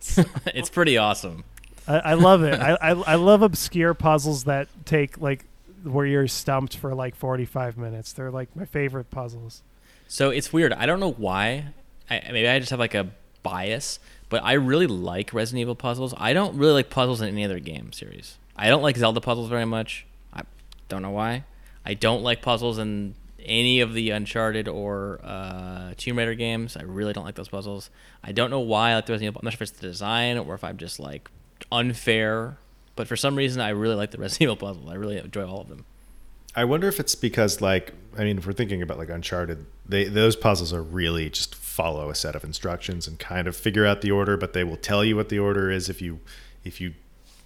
it's pretty awesome. I, I love it. I, I I love obscure puzzles that take like where you're stumped for like 45 minutes. They're like my favorite puzzles. So it's weird. I don't know why. I, maybe I just have like a bias, but I really like Resident Evil puzzles. I don't really like puzzles in any other game series. I don't like Zelda puzzles very much. I don't know why. I don't like puzzles in any of the Uncharted or uh, Tomb Raider games. I really don't like those puzzles. I don't know why I like the Resident Evil. I'm not sure if it's the design or if I'm just like unfair. But for some reason, I really like the Resident Evil puzzles. I really enjoy all of them. I wonder if it's because, like, I mean, if we're thinking about like Uncharted, they those puzzles are really just follow a set of instructions and kind of figure out the order, but they will tell you what the order is if you if you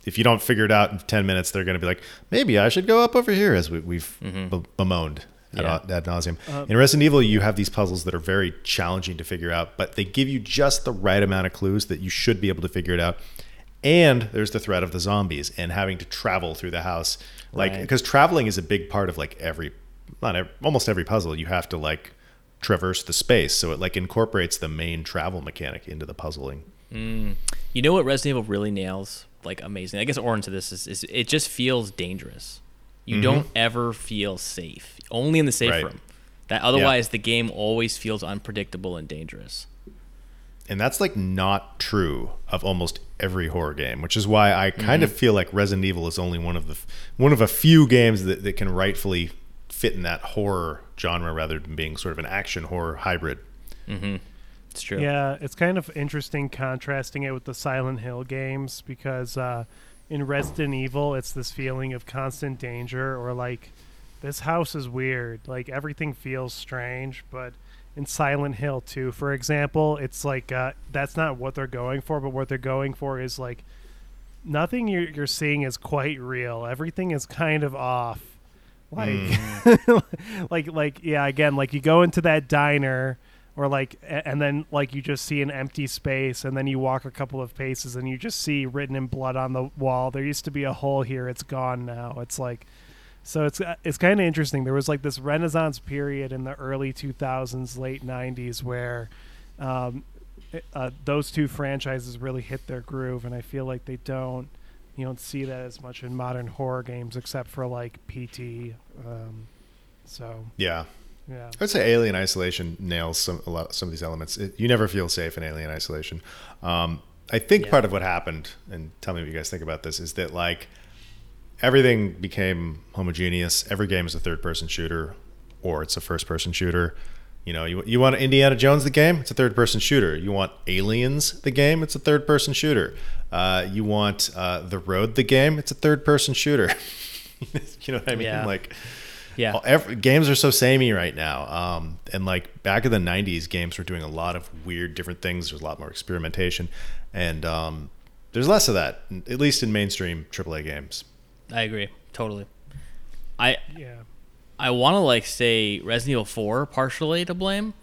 if you don't figure it out in ten minutes, they're going to be like, maybe I should go up over here, as we, we've be- bemoaned Yeah. ad nauseum. Uh, in Resident Evil, you have these puzzles that are very challenging to figure out, but they give you just the right amount of clues that you should be able to figure it out. And there's the threat of the zombies and having to travel through the house, like Right. because traveling is a big part of like every, not every, almost every puzzle. You have to like traverse the space, so it like incorporates the main travel mechanic into the puzzling. Mm. You know what Resident Evil really nails? Like amazing. I guess Orin to this is, is it just feels dangerous. You mm-hmm. don't ever feel safe. Only in the safe Right. room. That otherwise the game always feels unpredictable and dangerous. And that's like not true of almost every horror game, which is why I kind of mm-hmm. feel like Resident Evil is only one of the one of a few games that, that can rightfully fit in that horror genre rather than being sort of an action horror hybrid. Mm-hmm. It's true. Yeah, it's kind of interesting contrasting it with the Silent Hill games because uh, in Resident Evil, it's this feeling of constant danger or like this house is weird. Like everything feels strange, but in Silent Hill 2, for example, it's like uh, that's not what they're going for, but what they're going for is like nothing you're, you're seeing is quite real. Everything is kind of off. Like, like, like, yeah. Again, like you go into that diner, or like, and then like you just see an empty space, and then you walk a couple of paces, and you just see written in blood on the wall. There used to be a hole here. It's gone now. It's like So it's uh, it's kind of interesting. There was like this renaissance period in the early 2000s, late 90s, where um, uh, those two franchises really hit their groove, and I feel like they don't you don't see that as much in modern horror games, except for like PT. Um, so Yeah. Yeah, I would say Alien Isolation nails some a lot some of these elements. It, you never feel safe in Alien Isolation. Um, I think part of what happened, and tell me what you guys think about this, is that like everything became homogeneous. Every game is a third person shooter, or it's a first person shooter. You know, you, you want Indiana Jones the game? It's a third person shooter. You want Aliens the game? It's a third person shooter. Uh, you want uh, The Road the game? It's a third person shooter. you know what I mean? Yeah. Like, Yeah. every, games are so samey right now. Um, and like back in the '90s, games were doing a lot of weird, different things. There's a lot more experimentation, and um, there's less of that, at least in mainstream AAA games. I agree totally. I yeah. I want to like say Resident Evil 4 partially to blame,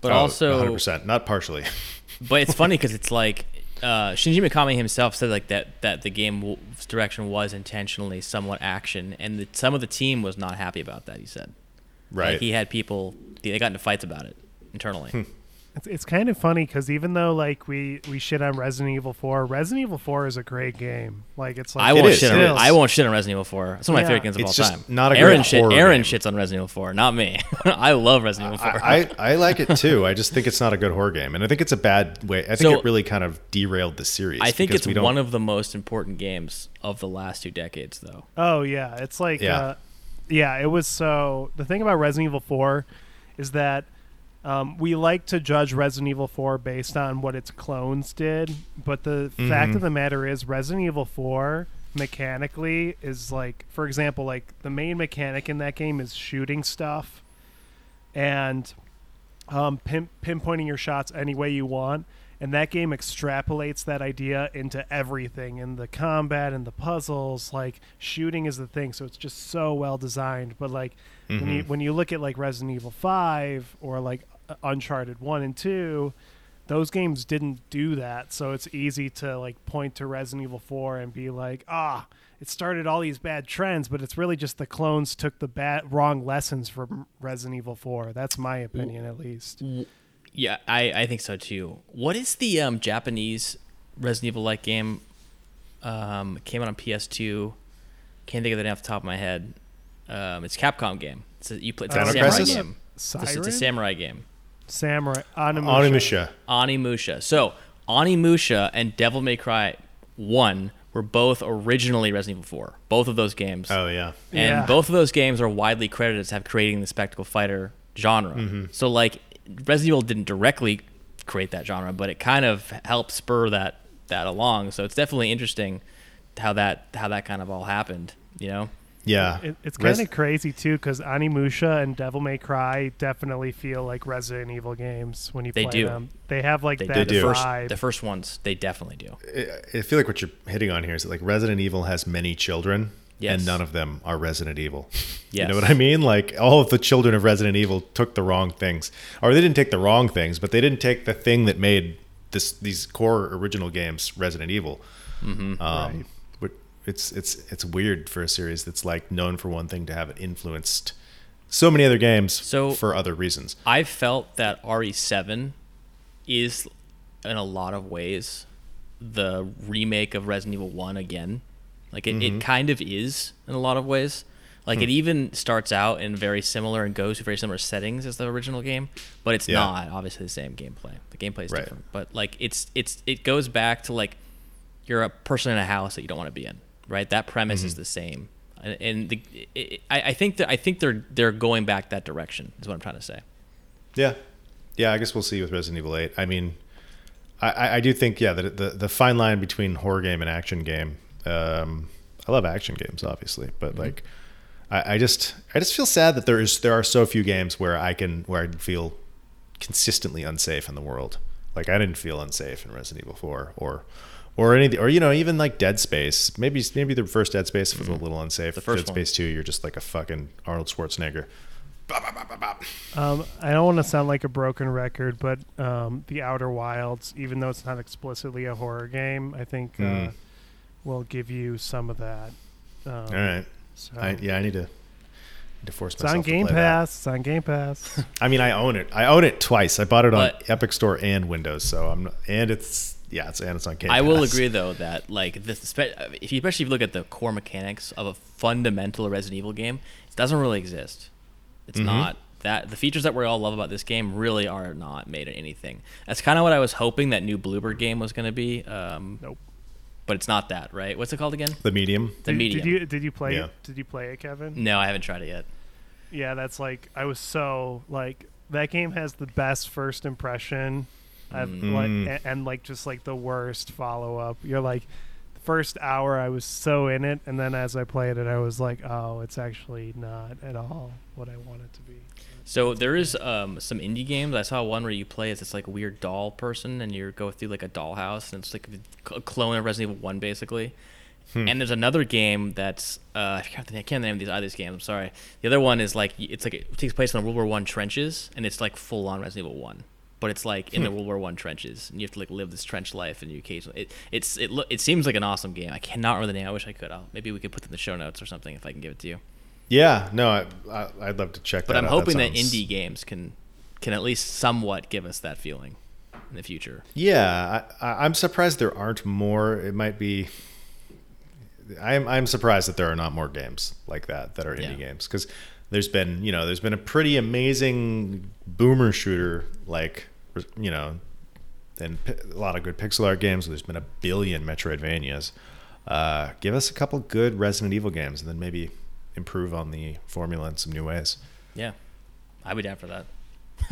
but Oh, also 100%, not partially. but it's funny because it's like uh, Shinji Mikami himself said like that that the game's direction was intentionally somewhat action, and the, some of the team was not happy about that. He said, right. Like, he had people they got into fights about it internally. It's, it's kind of funny because even though like we we shit on Resident Evil 4, Resident Evil 4 is a great game. Like it's like I won't is, shit on. I won't shit on Resident Evil 4. It's one of my Yeah. favorite games of It's all just time. not a great Aaron shit. horror Aaron game. shits on Resident Evil 4, not me. I love Resident Evil 4. I, I, I like it too. I just think it's not a good horror game, and I think it's a bad way. I think So- it really kind of derailed the series. I think it's we don't- one of the most important games of the last two decades, though. Oh yeah, it's like Yeah. Uh, yeah, it was so. The thing about Resident Evil 4 is that um, we like to judge Resident Evil 4 based on what its clones did, but the fact of the matter is, Resident Evil 4 mechanically is like, for example, like the main mechanic in that game is shooting stuff and um, pin- pinpointing your shots any way you want. And that game extrapolates that idea into everything in the combat and the puzzles. Like shooting is the thing, so it's just so well designed. But like when you when you look at like Resident Evil Five or like Uncharted One and Two, those games didn't do that. So it's easy to like point to Resident Evil Four and be like, ah, it started all these bad trends, but it's really just the clones took the bad wrong lessons from Resident Evil Four. That's my opinion, at least. Yeah, I, I think so too. What is the um, Japanese Resident Evil like game? Um, came out on PS2. Can't think of the name off the top of my head. Um, it's a Capcom game. It's a, you play it's a samurai Crisis? game. It's, a- it's a samurai game. Samurai Onimusha. Onimusha. Onimusha. So Onimusha and Devil May Cry One were both originally Resident Evil 4. Both of those games. Oh yeah. And Yeah. both of those games are widely credited as have creating the spectacle fighter genre. Mm-hmm. So like Resident Evil didn't directly create that genre, but it kind of helped spur that that along. So it's definitely interesting how that how that kind of all happened. You know, Yeah. It, it's kind of crazy too, because Onimusha and Devil May Cry definitely feel like Resident Evil games when you They play do. them. They have like they that did the first the first ones. They definitely do. I I feel like what you're hitting on here is that like Resident Evil has many children, Yes. and none of them are Resident Evil. You know what I mean? Like all of the children of Resident Evil took the wrong things, or they didn't take the wrong things, but they didn't take the thing that made this these core original games Resident Evil. Mm-hmm. Um, but It's it's it's weird for a series that's like known for one thing to have it influenced so many other games So- for other reasons. I felt that RE7 is, in a lot of ways, the remake of Resident Evil 1 again. Like, it, Mm-hmm. it kind of is in a lot of ways. Like, Hmm. it even starts out in very similar and goes to very similar settings as the original game, but it's Yeah. not obviously the same gameplay. The gameplay is Right. different. But, like, it's, it's, it goes back to, like, you're a person in a house that you don't want to be in, right? That premise Mm-hmm. is the same. And, and the, it, I, I think that I think they're they're going back that direction. Is what I'm trying to say. Yeah, yeah. I guess we'll see with Resident Evil Eight. I mean, I- I, do think yeah that the the fine line between horror game and action game. Um, I love action games, obviously, but like, I, I just I just feel sad that there is there are so few games where I can where I feel consistently unsafe in the world. Like I didn't feel unsafe in Resident Evil Four or. Or any, or you know, even like Dead Space. Maybe, maybe the first Dead Space was a little unsafe. The first Dead one. Space Two, you're just like a fucking Arnold Schwarzenegger. Bop, bop, bop, bop, bop. Um, I don't want to sound like a broken record, but um, the Outer Wilds, even though it's not explicitly a horror game, I think uh, Mm. will give you some of that. Um, All right. So, I, yeah, I need to to force It's myself on to Game play that. Pass. It's on Game Pass. I mean, I own it. I own it twice. I bought it on But- Epic Store and Windows. So I'm not, and it's yeah, it's and it's on Game I will agree though that like this, if you, especially if you look at the core mechanics of a fundamental Resident Evil game, it doesn't really exist. It's Mm-hmm. not that the features that we all love about this game really are not made in anything. That's kind of what I was hoping that new Bloober game was going to be. Um, Nope. But it's not that, right? What's it called again? The medium. The did, medium. Did you did you play Yeah. did you play it, Kevin? No, I haven't tried it yet. Yeah, that's like I was so like that game has the best first impression, I've Mm. like and, and like just like the worst follow up. You're like the first hour I was so in it, and then as I played it, I was like, oh, it's actually not at all what I want it to be. So there is um, some indie games. I saw one where you play as this like weird doll person, and you go through like a dollhouse, and it's like a clone of Resident Evil One, basically. And there's another game that's uh, I can't, I can't name these either these games. I'm sorry. The other one is like it's like it takes place in the World War One trenches, and it's like full on Resident Evil One, but it's like in the hmm. World War One trenches, and you have to like live this trench life, and you occasionally it it's it lo- it seems like an awesome game. I cannot remember the name. I wish I could. I'll, maybe we could put it in the show notes or something if I can give it to you. Yeah, no, I, I I'd love to check. But that I'm out. hoping that, sounds- indie games can can at least somewhat give us that feeling in the future. Yeah, I, I, I'm surprised there aren't more. It might be. I'm I'm surprised that there are not more games like that that are indie Yeah. games because there's been you know there's been a pretty amazing boomer shooter like you know and a lot of good pixel art games. There's been a billion Metroidvanias. Uh, give us a couple good Resident Evil games and then maybe improve on the formula in some new ways. Yeah, I'd be down for that.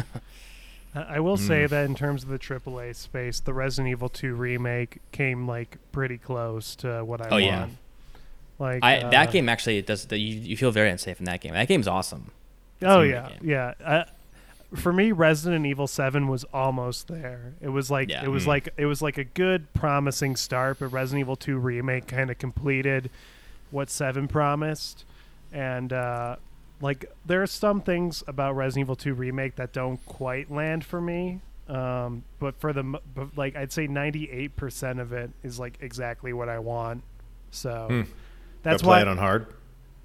I I will say Mm. that in terms of the AAA space, the Resident Evil 2 remake came like pretty close to what I Oh, want. yeah. Like I uh, that game actually it does that you you feel very unsafe in that game. That game's awesome. Oh yeah, game. yeah. Uh, for me, Resident Evil Seven was almost there. It was like Yeah. it was Mm. like it was like a good, promising start, but Resident Evil Two remake kind of completed what Seven promised, and uh, like there are some things about Resident Evil Two remake that don't quite land for me. Um, but for the but like I'd say ninety eight percent of it is like exactly what I want. So Hmm. That's Gotta play why it on hard.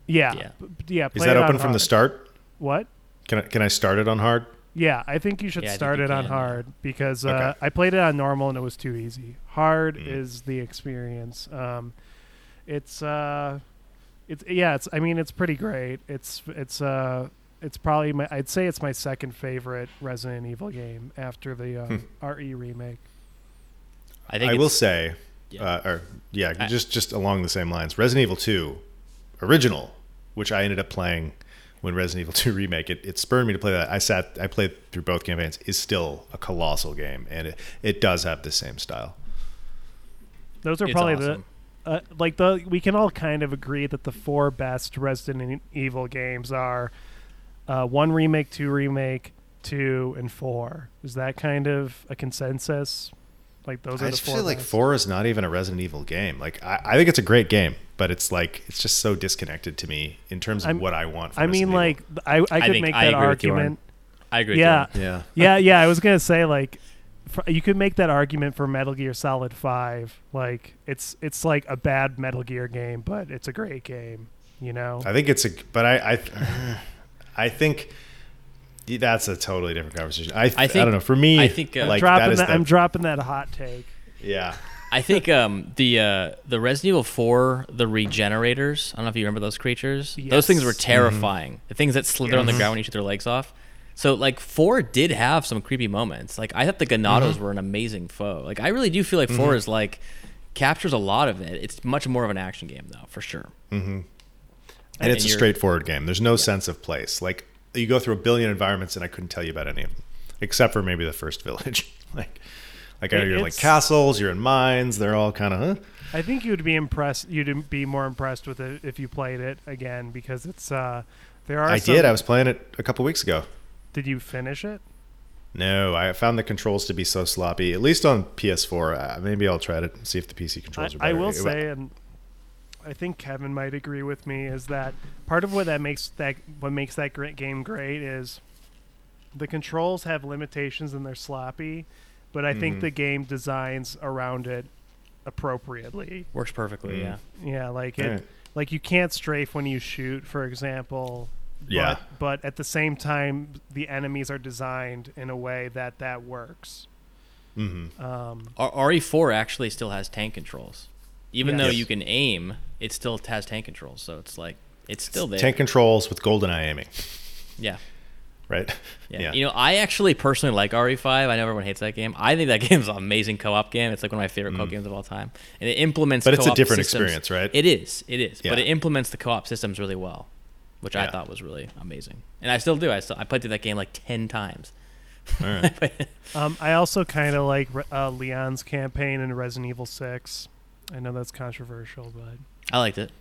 yeah Yeah. b- yeah. Is that it on open from the start? What? Can I, can I start it on hard? Yeah, I think you should Yeah, start you it on can, yeah. hard because uh, I played it on normal and it was too easy. Hard Mm. is the experience. Um, it's uh, it's yeah, it's I mean it's pretty great. It's it's uh, it's probably my I'd say it's my second favorite Resident Evil game after the uh, Hmm. RE remake. I think I will say, Yeah. uh, or yeah, I- just just along the same lines. Resident Evil Two, original, which I ended up playing when Resident Evil Two remake. It, it spurred me to play that. I sat, I played through both campaigns. Is still a colossal game, and it, it does have the same style. Those are It's probably awesome. the uh, like the we can all kind of agree that the four best Resident Evil games are uh, one remake, two remake, two, and four. Is that kind of a consensus? Like those are I the just four. feel like best? four is not even a Resident Evil game. Like I, I think it's a great game, but it's like it's just so disconnected to me in terms of I'm- what I want. From I mean, Resident like th- I I could think make that agree with you, Oren. argument. I agree. Yeah, With you. Evil. yeah, yeah. I was gonna say like. fr- You could make that argument for Metal Gear Solid Five. Like it's it's like a bad Metal Gear game, but it's a great game. You know. I think it's a, but I, I, I think that's a totally different conversation. I, I, think- don't know. For me, I think, uh, like dropping that is that, the, I'm dropping that hot take. yeah. I think um, the uh, the Resident Evil 4, the regenerators. I don't know if you remember those creatures. Those things were Yes. terrifying. The things that slither on the ground when you shoot their legs off. So like four did have some creepy moments. Like I thought the Ganados were an amazing foe. Like I really do feel like 4 is like captures a lot of it. It's much more of an action game though, for sure. and it's a straightforward game. There's no sense of place. Like you go through a billion environments, and I couldn't tell you about any of them, except for maybe the first village. like, like I know you're in like castles, you're in mines. They're all kind of huh. I think you'd be impressed. You'd be more impressed with it if you played it again because it's uh, there are. I some- did. I was playing it a couple weeks ago. Did you finish it? No, I found the controls to be so sloppy. At least on PS4. Uh, maybe I'll try to see if the PC I, controls are better. I will It- say, and I think Kevin might agree with me, is that part of what that makes that what makes that great game great is the controls have limitations and they're sloppy, but I Mm-hmm. think the game designs around it appropriately. Works perfectly, Mm. yeah. Yeah, like it, Alright. like you can't strafe when you shoot, for example. Yeah. But, but at the same time, the enemies are designed in a way that that works. Mm-hmm. Um, R- RE4 actually still has tank controls. Even though you can aim, it still has tank controls. So it's like it's still there. Tank controls with GoldenEye aiming, yeah. right? Yeah. You know, I actually personally like RE5. I know everyone hates that game. I think that game's an amazing co-op game. It's like one of my favorite co-op games of all time. And it implements Mm. But it's a co-op different systems- experience, right? It is. It is. But it implements the co-op systems really well, which I thought was really amazing. And I still do. I still I played through that game like 10 times. All right. um, I also kind of like uh, Leon's campaign in Resident Evil 6. I know that's controversial, but I liked it.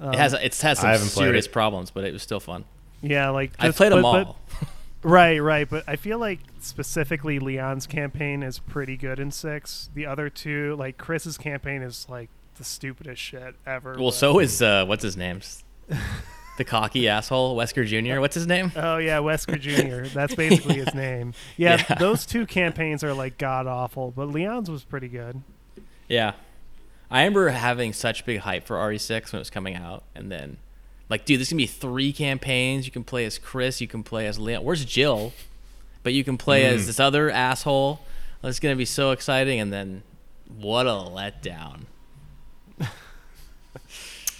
um, it has it has some I haven't played serious it. problems, but it was still fun. yeah, like I just- played them but- but- all. Right, right, but I feel like specifically Leon's campaign is pretty good in six. The other two, like Chris's campaign, is like the stupidest shit ever. well, but- so is uh what's his name? the cocky asshole Wesker Jr. What's his name? Oh yeah, Wesker Jr. That's basically his name. Yeah, Yeah. those two campaigns are like god awful, but Leon's was pretty good. Yeah. I remember having such big hype for RE6 when it was coming out, and then, like, dude, there's gonna be three campaigns. You can play as Chris, you can play as Leon. Where's Jill? But you can play Mm. as this other asshole. It's gonna be so exciting, and then, what a letdown.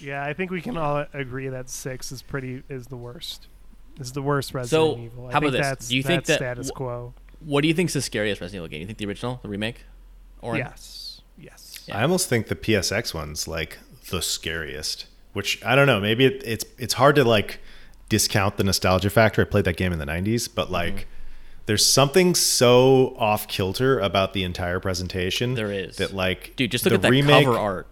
Yeah, I think we can all agree that six is pretty is the worst. Is the worst Resident So, Evil. I how think about this? That's, Do you think that's that- status quo? What do you think's the scariest Resident Evil game? You think the original, the remake, or Yes. Yeah. I almost think the PSX one's like the scariest. Which I don't know. Maybe it, it's it's hard to like discount the nostalgia factor. I played that game in the '90s, but like. Mm-hmm. There's something so off kilter about the entire presentation. There is. that like dude? Just look the at that remake, cover art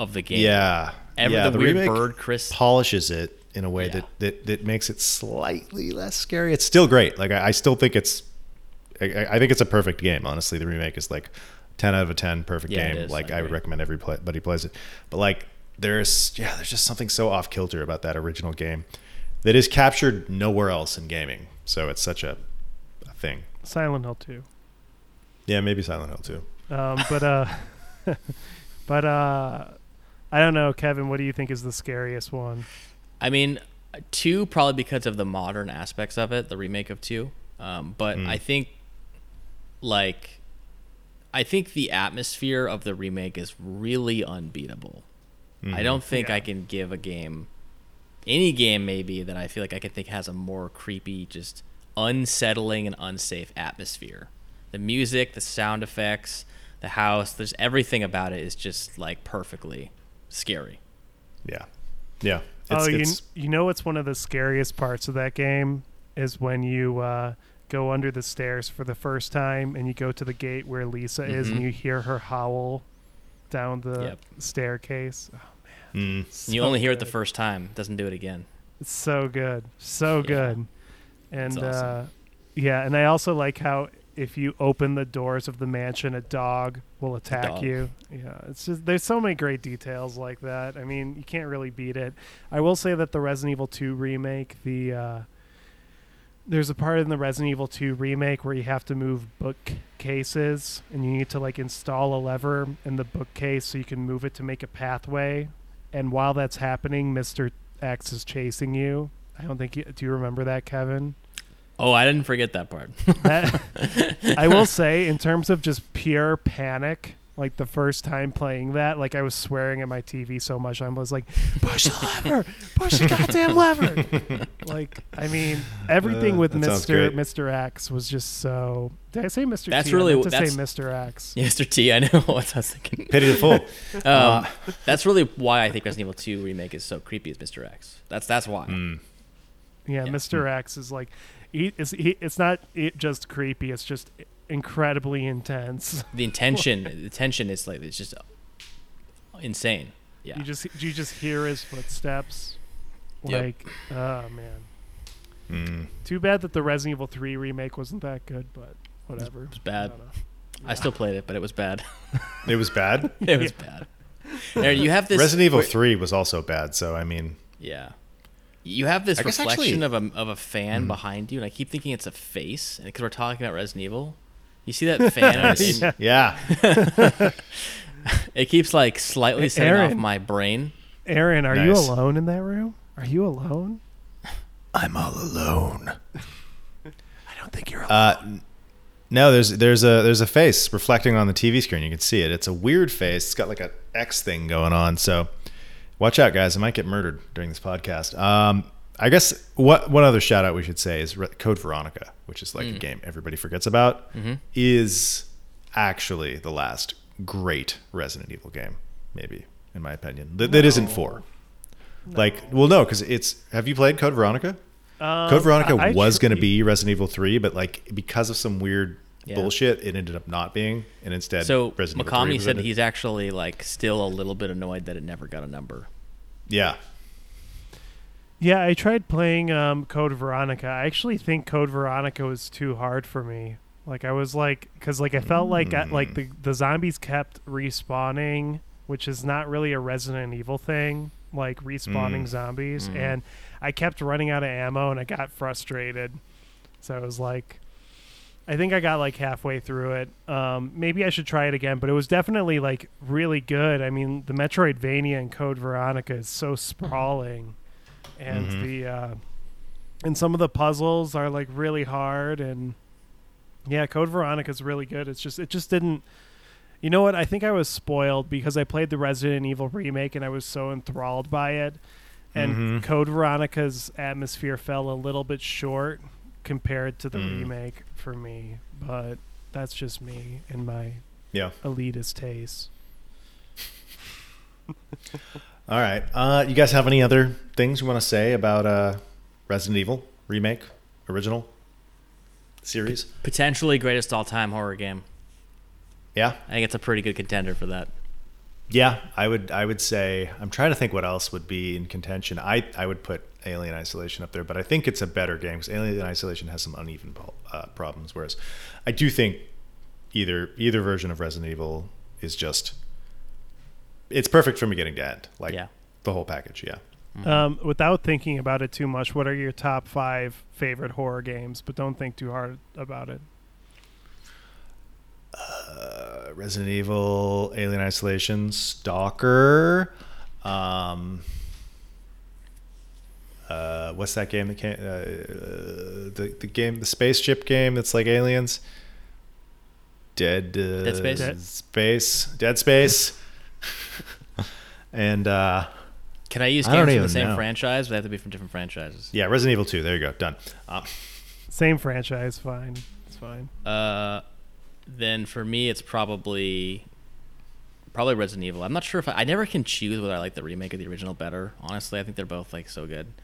of the game. Yeah, Every, yeah. the, weird remake bird Chris. polishes it in a way Yeah. that, that that makes it slightly less scary. It's still great. Like I, I still think it's, I, I think it's a perfect game. Honestly, the remake is like ten out of a ten, perfect Yeah, game. is. Like I I, would agree. recommend everybody plays it. But like there's yeah, there's just something so off kilter about that original game that is captured nowhere else in gaming. So it's such a, a thing. Silent Hill two. Yeah, maybe Silent Hill too. Um, but uh, but uh, I don't know, Kevin. What do you think is the scariest one? I mean, two probably because of the modern aspects of it, the remake of two. Um, but Mm. I think, like, I think the atmosphere of the remake is really unbeatable. Mm-hmm. I don't think Yeah. I can give a game, any game maybe that I feel like I can think has a more creepy, just unsettling and unsafe atmosphere. The music, the sound effects, the house, there's everything about it is just like perfectly scary. Yeah, yeah. oh, you, you know what's one of the scariest parts of that game is when you uh, go under the stairs for the first time and you go to the gate where Lisa is and Mhm. you hear her howl down the Yep. staircase. Oh, mm, you so only hear it the first time, doesn't do it again. It's so good, so Yeah. good, and awesome. uh, yeah, and I also like how if you open the doors of the mansion, a dog will attack dog. you. Yeah, it's just there's so many great details like that. I mean, you can't really beat it. I will say that the Resident Evil 2 remake, the uh, there's a part in the Resident Evil 2 remake where you have to move bookcases and you need to like install a lever in the bookcase so you can move it to make a pathway. And while that's happening, Mr. X is chasing you. I don't think you, do you remember that, Kevin? Oh, I didn't forget that part. That I will say in terms of just pure panic, like the first time playing that, like I was swearing at my TV so much I was like, push the lever, push the goddamn lever. like I mean, everything Uh, with Mr. Mr. X was just so. Did I say Mr. That's T? I really- meant to that's- say Mr. X. Mr. T, I know what I was thinking. pity the fool. Um, that's really why I think Resident Evil 2 remake is so creepy as Mr. X. That's that's why. Mm. Yeah, Yeah. Mr. X is like, he, it's, he, it's not it just creepy. It's just incredibly intense. The intention, the tension is like it's just insane. Yeah. You just you just hear his footsteps. Yep. Like, oh man. Mm. Too bad that the Resident Evil 3 remake wasn't that good, but whatever. It was bad. I don't. I still played it, but it was bad. It was bad. it was bad. Aaron, you have this Resident Evil 3 was also bad, so I mean, Yeah. You have this I reflection actually- of a of a fan Mhm. behind you, and I keep thinking it's a face, because we're talking about Resident Evil. You see that fan? on? Yeah. yeah. It keeps like slightly Hey, setting off my brain. Aaron, are you alone in that room? Are you alone? I'm all alone. I don't think you're. No, there's there's a there's a face reflecting on the TV screen. You can see it. It's a weird face. It's got like an X thing going on. So watch out, guys. I might get murdered during this podcast. Um, I guess what one other shout out we should say is Code Veronica, which is like a game everybody forgets about, is actually the last great Resident Evil game, maybe in my opinion. That, that isn't four. Like, well, no, because it's. Have you played Code Veronica? Code Veronica Um, I- I was going to be Resident Evil 3, but like because of some weird Yeah. bullshit, it ended up not being, and instead, So Resident 3 said he's actually like still a little bit annoyed that it never got a number. yeah, Yeah, I tried playing um, Code Veronica. I actually think Code Veronica was too hard for me. Like I was like, because like I felt like I, like mm. the the zombies kept respawning, which is not really a Resident Evil thing. Like respawning mm. zombies, mm. and I kept running out of ammo, and I got frustrated. So I was like, I think I got like halfway through it. Um, maybe I should try it again, but it was definitely like really good. I mean, the Metroidvania in Code Veronica is so mm-hmm. sprawling, and mm-hmm. the uh, and some of the puzzles are like really hard. And yeah, Code Veronica is really good. It's just it just didn't. You know what? I think I was spoiled because I played the Resident Evil remake and I was so enthralled by it. And mm-hmm. Code Veronica's atmosphere fell a little bit short compared to the mm. remake for me, but that's just me and my yeah. elitist taste. All right. Uh, you guys have any other things you want to say about uh, Resident Evil remake, original series? Potentially greatest all time horror game. Yeah, I think it's a pretty good contender for that. yeah. I would I would say I'm trying to think what else would be in contention. I I would put Alien Isolation up there, but I think it's a better game because Alien Isolation has some uneven uh, problems. Whereas I do think either either version of Resident Evil is just it's perfect from beginning to end. Like Yeah. the whole package. Yeah. Um, without thinking about it too much, what are your top five favorite horror games? But don't think too hard about it. Uh, Resident Evil, Alien Isolation, Stalker. Um, uh, what's that game that came? Uh, the the game, the spaceship game that's like aliens. Dead. Uh, Dead Space? Dead- Space. Dead Space. and uh, Can I use I games from the same know. franchise? But they have to be from different franchises. yeah, Resident Evil Two. There you go. Done. Um, Same franchise, fine. It's fine. Uh, then for me, it's probably probably Resident Evil. I'm not sure if I, I never can choose whether I like the remake or the original better. Honestly, I think they're both like so good, and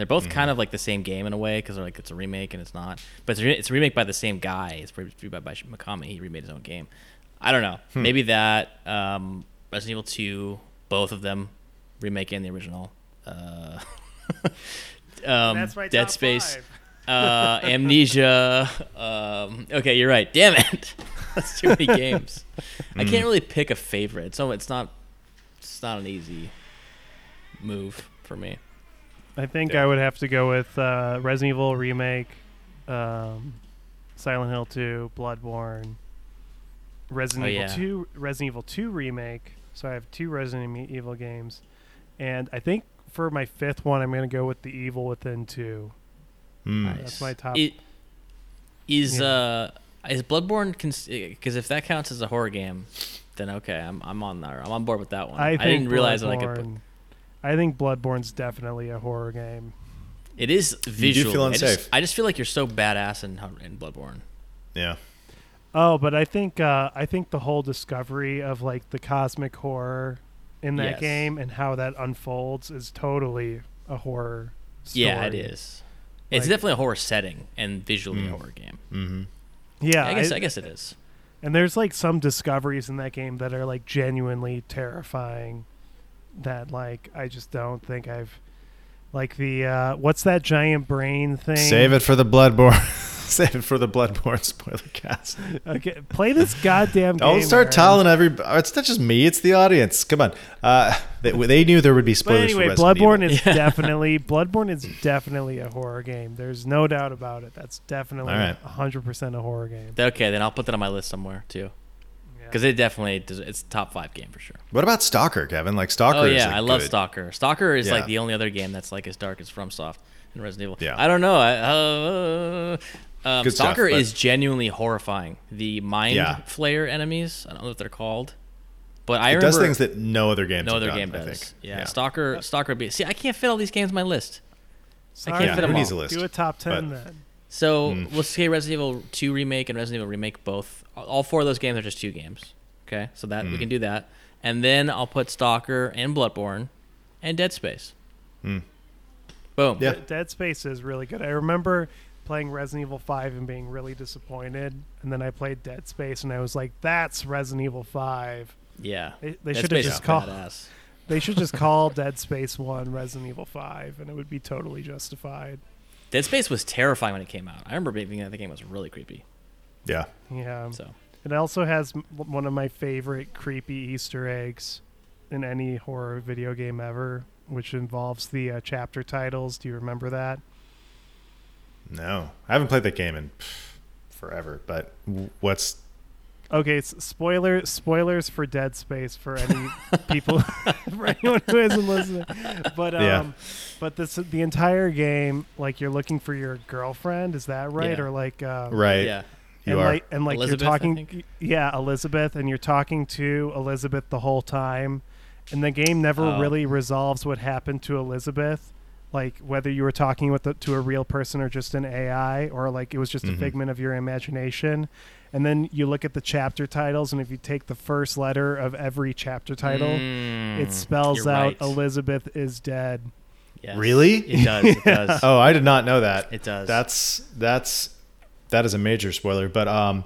they're both Mm-hmm. kind of like the same game in a way because they're like it's a remake and it's not, but it's a, re- it's a remake by the same guy. It's produced by, by Mikami. He remade his own game. I don't know. Hmm. Maybe that um, Resident Evil 2, both of them, remake and the original. Uh, um, That's my Dead top Space five. uh, Amnesia. Um, okay, you're right. Damn it, that's too many games. I Hmm. can't really pick a favorite, so it's not. It's not an easy move for me. I think Yeah. I would have to go with uh, Resident Evil remake, um, Silent Hill 2, Bloodborne, Resident Oh, Evil yeah. 2, Resident Evil 2 remake. So I have two Resident Evil games, and I think for my fifth one, I'm going to go with The Evil Within 2. mm. That's my top. It is Yeah. uh is Bloodborne because if that counts as a horror game, then okay, I'm I'm on there. I'm on board with that one. I, I, didn't realize that I could. Put, Bloodborne- I think Bloodborne's definitely a horror game. it is visual. feel I just, unsafe. I just feel like you're so badass in in Bloodborne. Yeah. Oh, but I think uh, I think the whole discovery of like the cosmic horror in that Yes. game and how that unfolds is totally a horror. Story. Yeah, it is. It's Like- definitely a horror setting and visually Mm. a horror game. Mm-hmm. Yeah, I guess I- I guess it is. and there's like some discoveries in that game that are like genuinely terrifying. That like I just don't think I've like the uh, what's that giant brain thing? Save it for the Bloodborne. Save it for the Bloodborne spoiler cast. Okay, play this goddamn game. Don't start Aaron. telling every. It's not just me; it's the audience. Come on. Uh, they, they knew there would be spoilers. But anyway, for Bloodborne Evil. is definitely Bloodborne is definitely a horror game. There's no doubt about it. That's definitely hundred percent a horror game. Okay, then I'll put that on my list somewhere too, because it definitely does, it's top five game for sure. What about Stalker, Kevin? Like Stalker. Oh is yeah, like I love good. Stalker. Stalker is Yeah. like the only other game that's like as dark as FromSoft. in Resident Evil. Yeah. I don't know. I, uh, um, Good stuff, Stalker is genuinely horrifying. The mind Yeah. flayer enemies. I don't know what they're called, but I It remember does things that no other game. no other done, game I does. think. Yeah. Stalker. Stalker. Be, see, I can't fit all these games on my list. Sorry, I can't Yeah, fit them all. a list? Do a top ten But- then. So Mm. let's say Resident Evil 2 remake and Resident Evil remake both. All four of those games are just two games. Okay, so that Mm. we can do that, and then I'll put Stalker and Bloodborne, and Dead Space. Mm. Boom. Yeah. Dead Space is really good. I remember playing Resident Evil 5 and being really disappointed, and then I played Dead Space and I was like, "That's Resident Evil 5." Yeah. They, they should have just called. badass. They should just call Dead Space 1 Resident Evil 5, and it would be totally justified. Dead Space was terrifying when it came out. I remember thinking that the game was really creepy. Yeah. Yeah. So It also has one of my favorite creepy Easter eggs in any horror video game ever, which involves the uh, chapter titles. Do you remember that? No, I haven't played that game in pff, forever. But what's Okay, s- spoiler spoilers for Dead Space for any people for anyone who isn't listening. But um Yeah. but this the entire game like you're looking for your girlfriend, is that right? Yeah. Or like uh right? yeah, You and are. like and like Elizabeth, you're talking yeah, Elizabeth and you're talking to Elizabeth the whole time and the game never Oh. really resolves what happened to Elizabeth. Like whether you were talking with the, to a real person or just an AI, or like it was just Mhm. a figment of your imagination. And then you look at the chapter titles, and if you take the first letter of every chapter title, Mm, it spells out right. Elizabeth is dead. Yes. Really? It does. It does. oh, I did not know that. It does. That's that's that is a major spoiler. But um,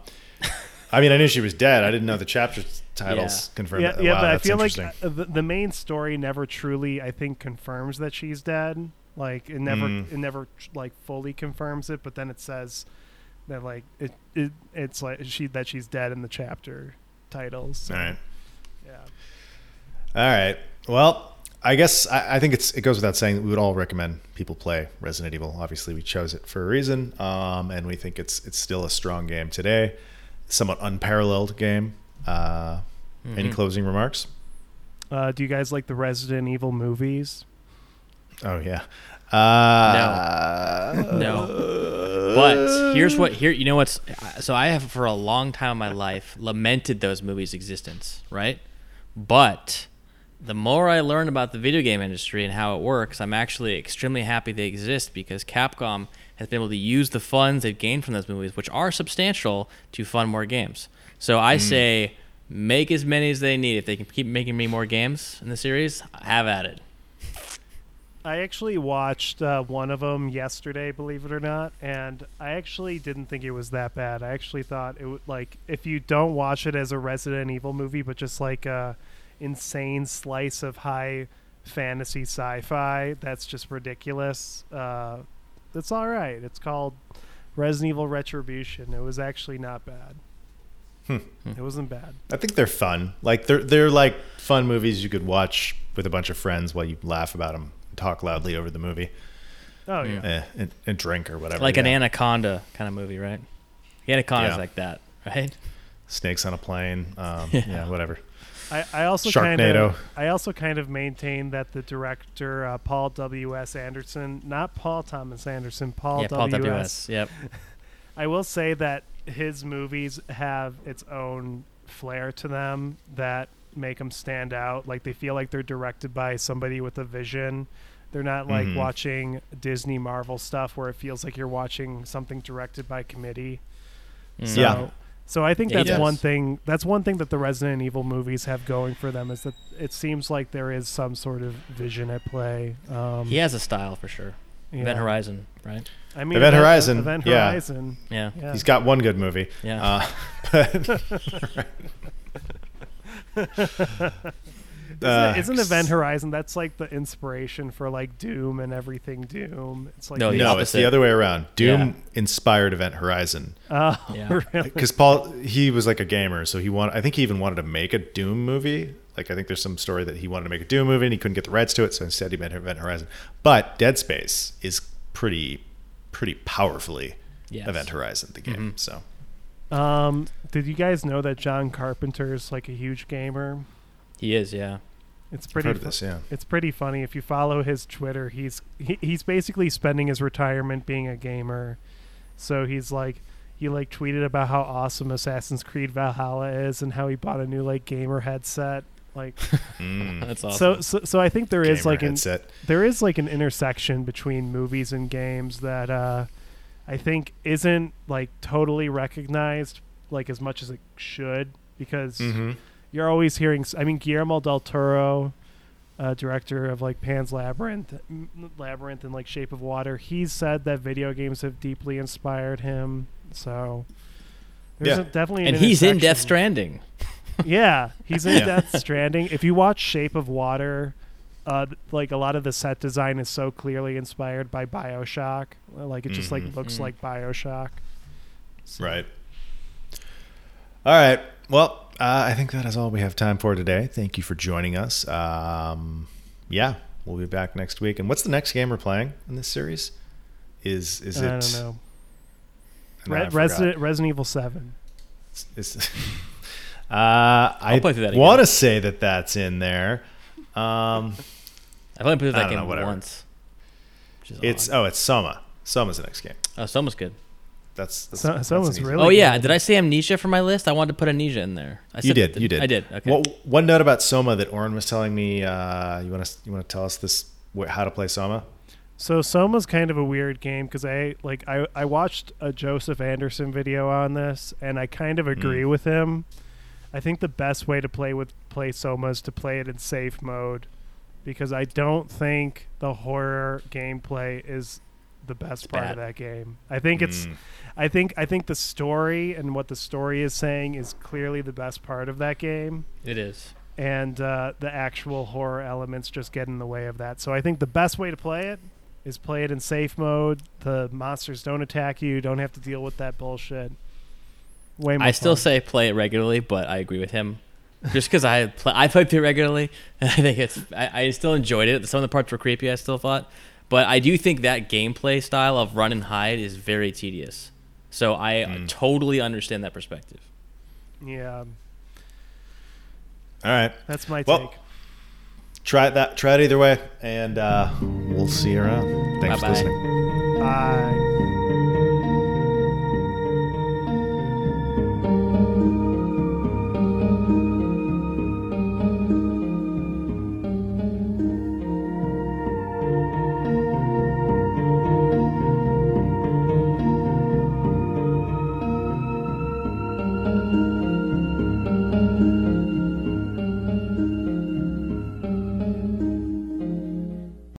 I mean, I knew she was dead. I didn't know the chapter titles Yeah. confirmed. yeah, that. yeah, wow, but I feel like uh, the, the main story never truly, I think, confirms that she's dead. Like it never, Mm. it never like fully confirms it. But then it says that like it, it it's like she that she's dead in the chapter titles. So, All right. Yeah. All right. Well, I guess I, I think it's it goes without saying that we would all recommend people play Resident Evil. Obviously, we chose it for a reason, um, and we think it's it's still a strong game today, somewhat unparalleled game. Uh, Any Mhm. closing remarks? Uh, do you guys like the Resident Evil movies? Oh yeah. Uh, No. But here's what here you know what's so I have for a long time in my life lamented those movies' existence, right? But the more I learn about the video game industry and how it works, I'm actually extremely happy they exist because Capcom has been able to use the funds they've gained from those movies, which are substantial, to fund more games. So I say make as many as they need. If they can keep making me more games in the series, have at it. I actually watched uh, one of them yesterday, believe it or not, and I actually didn't think it was that bad. I actually thought it would like if you don't watch it as a Resident Evil movie, but just like a insane slice of high fantasy sci-fi that's just ridiculous. Uh, it's all right. It's called Resident Evil Retribution. It was actually not bad. Hmm. It wasn't bad. I think they're fun. Like they're they're like fun movies you could watch with a bunch of friends while you laugh about them, talk loudly over the movie, Oh yeah. eh, and, and drink or whatever. Like an anaconda kind of movie, right? Anaconda's Yeah. like that, right? snakes on a plane. Um, yeah. whatever. I, I also kind of I also kind of maintain that the director uh, Paul W S Anderson, not Paul Thomas Anderson, Paul yeah, Paul W W. S. S. Yep. I will say that his movies have its own flair to them that make them stand out. Like they feel like they're directed by somebody with a vision. They're not like Mhm. watching Disney Marvel stuff where it feels like you're watching something directed by committee. Mm. So, Yeah. So I think that's one thing. That's one thing that the Resident Evil movies have going for them is that it seems like there is some sort of vision at play. Um, He has a style for sure. yeah. Event Horizon, right? I mean, Event Horizon, Event. Horizon. Yeah. Yeah. He's got one good movie. Yeah. Uh, but Isn't, Uh, isn't Event Horizon? That's like the inspiration for like Doom and everything Doom. It's like No, no, the it's the other way around. Doom Yeah. inspired Event Horizon Oh, Yeah. really? because Paul he was like a gamer, so he wanted. I think he even wanted to make a Doom movie. Like I think there's some story that he wanted to make a Doom movie and he couldn't get the rights to it, so instead he made Event Horizon. But Dead Space is pretty, pretty powerfully Yes. Event Horizon the game. Mhm. So Um, did you guys know that John Carpenter's like a huge gamer? He is, yeah. It's I've pretty. heard of fu- this, yeah. It's pretty funny. If you follow his Twitter, he's he, he's basically spending his retirement being a gamer. So he's like he like tweeted about how awesome Assassin's Creed Valhalla is and how he bought a new like gamer headset. Like Mm. That's awesome. so, so so I think there is Gamer like an headset. there is like an intersection between movies and games that uh I think isn't like totally recognized like as much as it should because Mhm. You're always hearing. I mean, Guillermo del Toro, uh, director of like Pan's Labyrinth, m- Labyrinth, and like Shape of Water, he's said that video games have deeply inspired him. So there's Yeah. a- definitely, an and he's in Death. Stranding. Yeah, he's in Yeah. Death Stranding. If you watch Shape of Water, uh, like a lot of the set design is so clearly inspired by Bioshock. Uh, Like it just like Mhm. looks Mhm. like Bioshock. So- Right. All right. Well, uh, I think that is all we have time for today. Thank you for joining us. Um, yeah, we'll be back next week. And what's the next game we're playing in this series? Is is I it? don't know. No, Re- forgot. Resident Resident Evil Seven. Is, uh, I play through want to say that that's in there. Um, I've only played that don't know, game once. it's odd. oh, it's Soma. Soma's the next game. oh, Soma's good. That's, that's, So- that's Soma's an easy- really oh yeah, good. did I say Amnesia for my list? I wanted to put Amnesia in there. I You said- did. You did. I did. Okay. Well, one note about Soma that Oren was telling me. Uh, you want to you want to tell us this wh- how to play Soma? So Soma's kind of a weird game because I like I, I watched a Joseph Anderson video on this and I kind of agree with him. I think the best way to play with play Soma is to play it in safe mode because I don't think the horror gameplay is the best part of that game. I think it's Mm. I think I think the story and what the story is saying is clearly the best part of that game it is. and uh, the actual horror elements just get in the way of that. So I think the best way to play it is play it in safe mode. The monsters don't attack you. Don't have to deal with that bullshit. Way more. I still fun. say play it regularly, but I agree with him. Just because I pl- I played through it regularly, and I think it's I, I still enjoyed it. Some of the parts were creepy. I still thought, but I do think that gameplay style of run and hide is very tedious. So I Hmm. totally understand that perspective. Yeah, All right. that's my Well, take. Try that. Try it either way, and uh, we'll see you around. Thanks Bye-bye. for listening. Bye.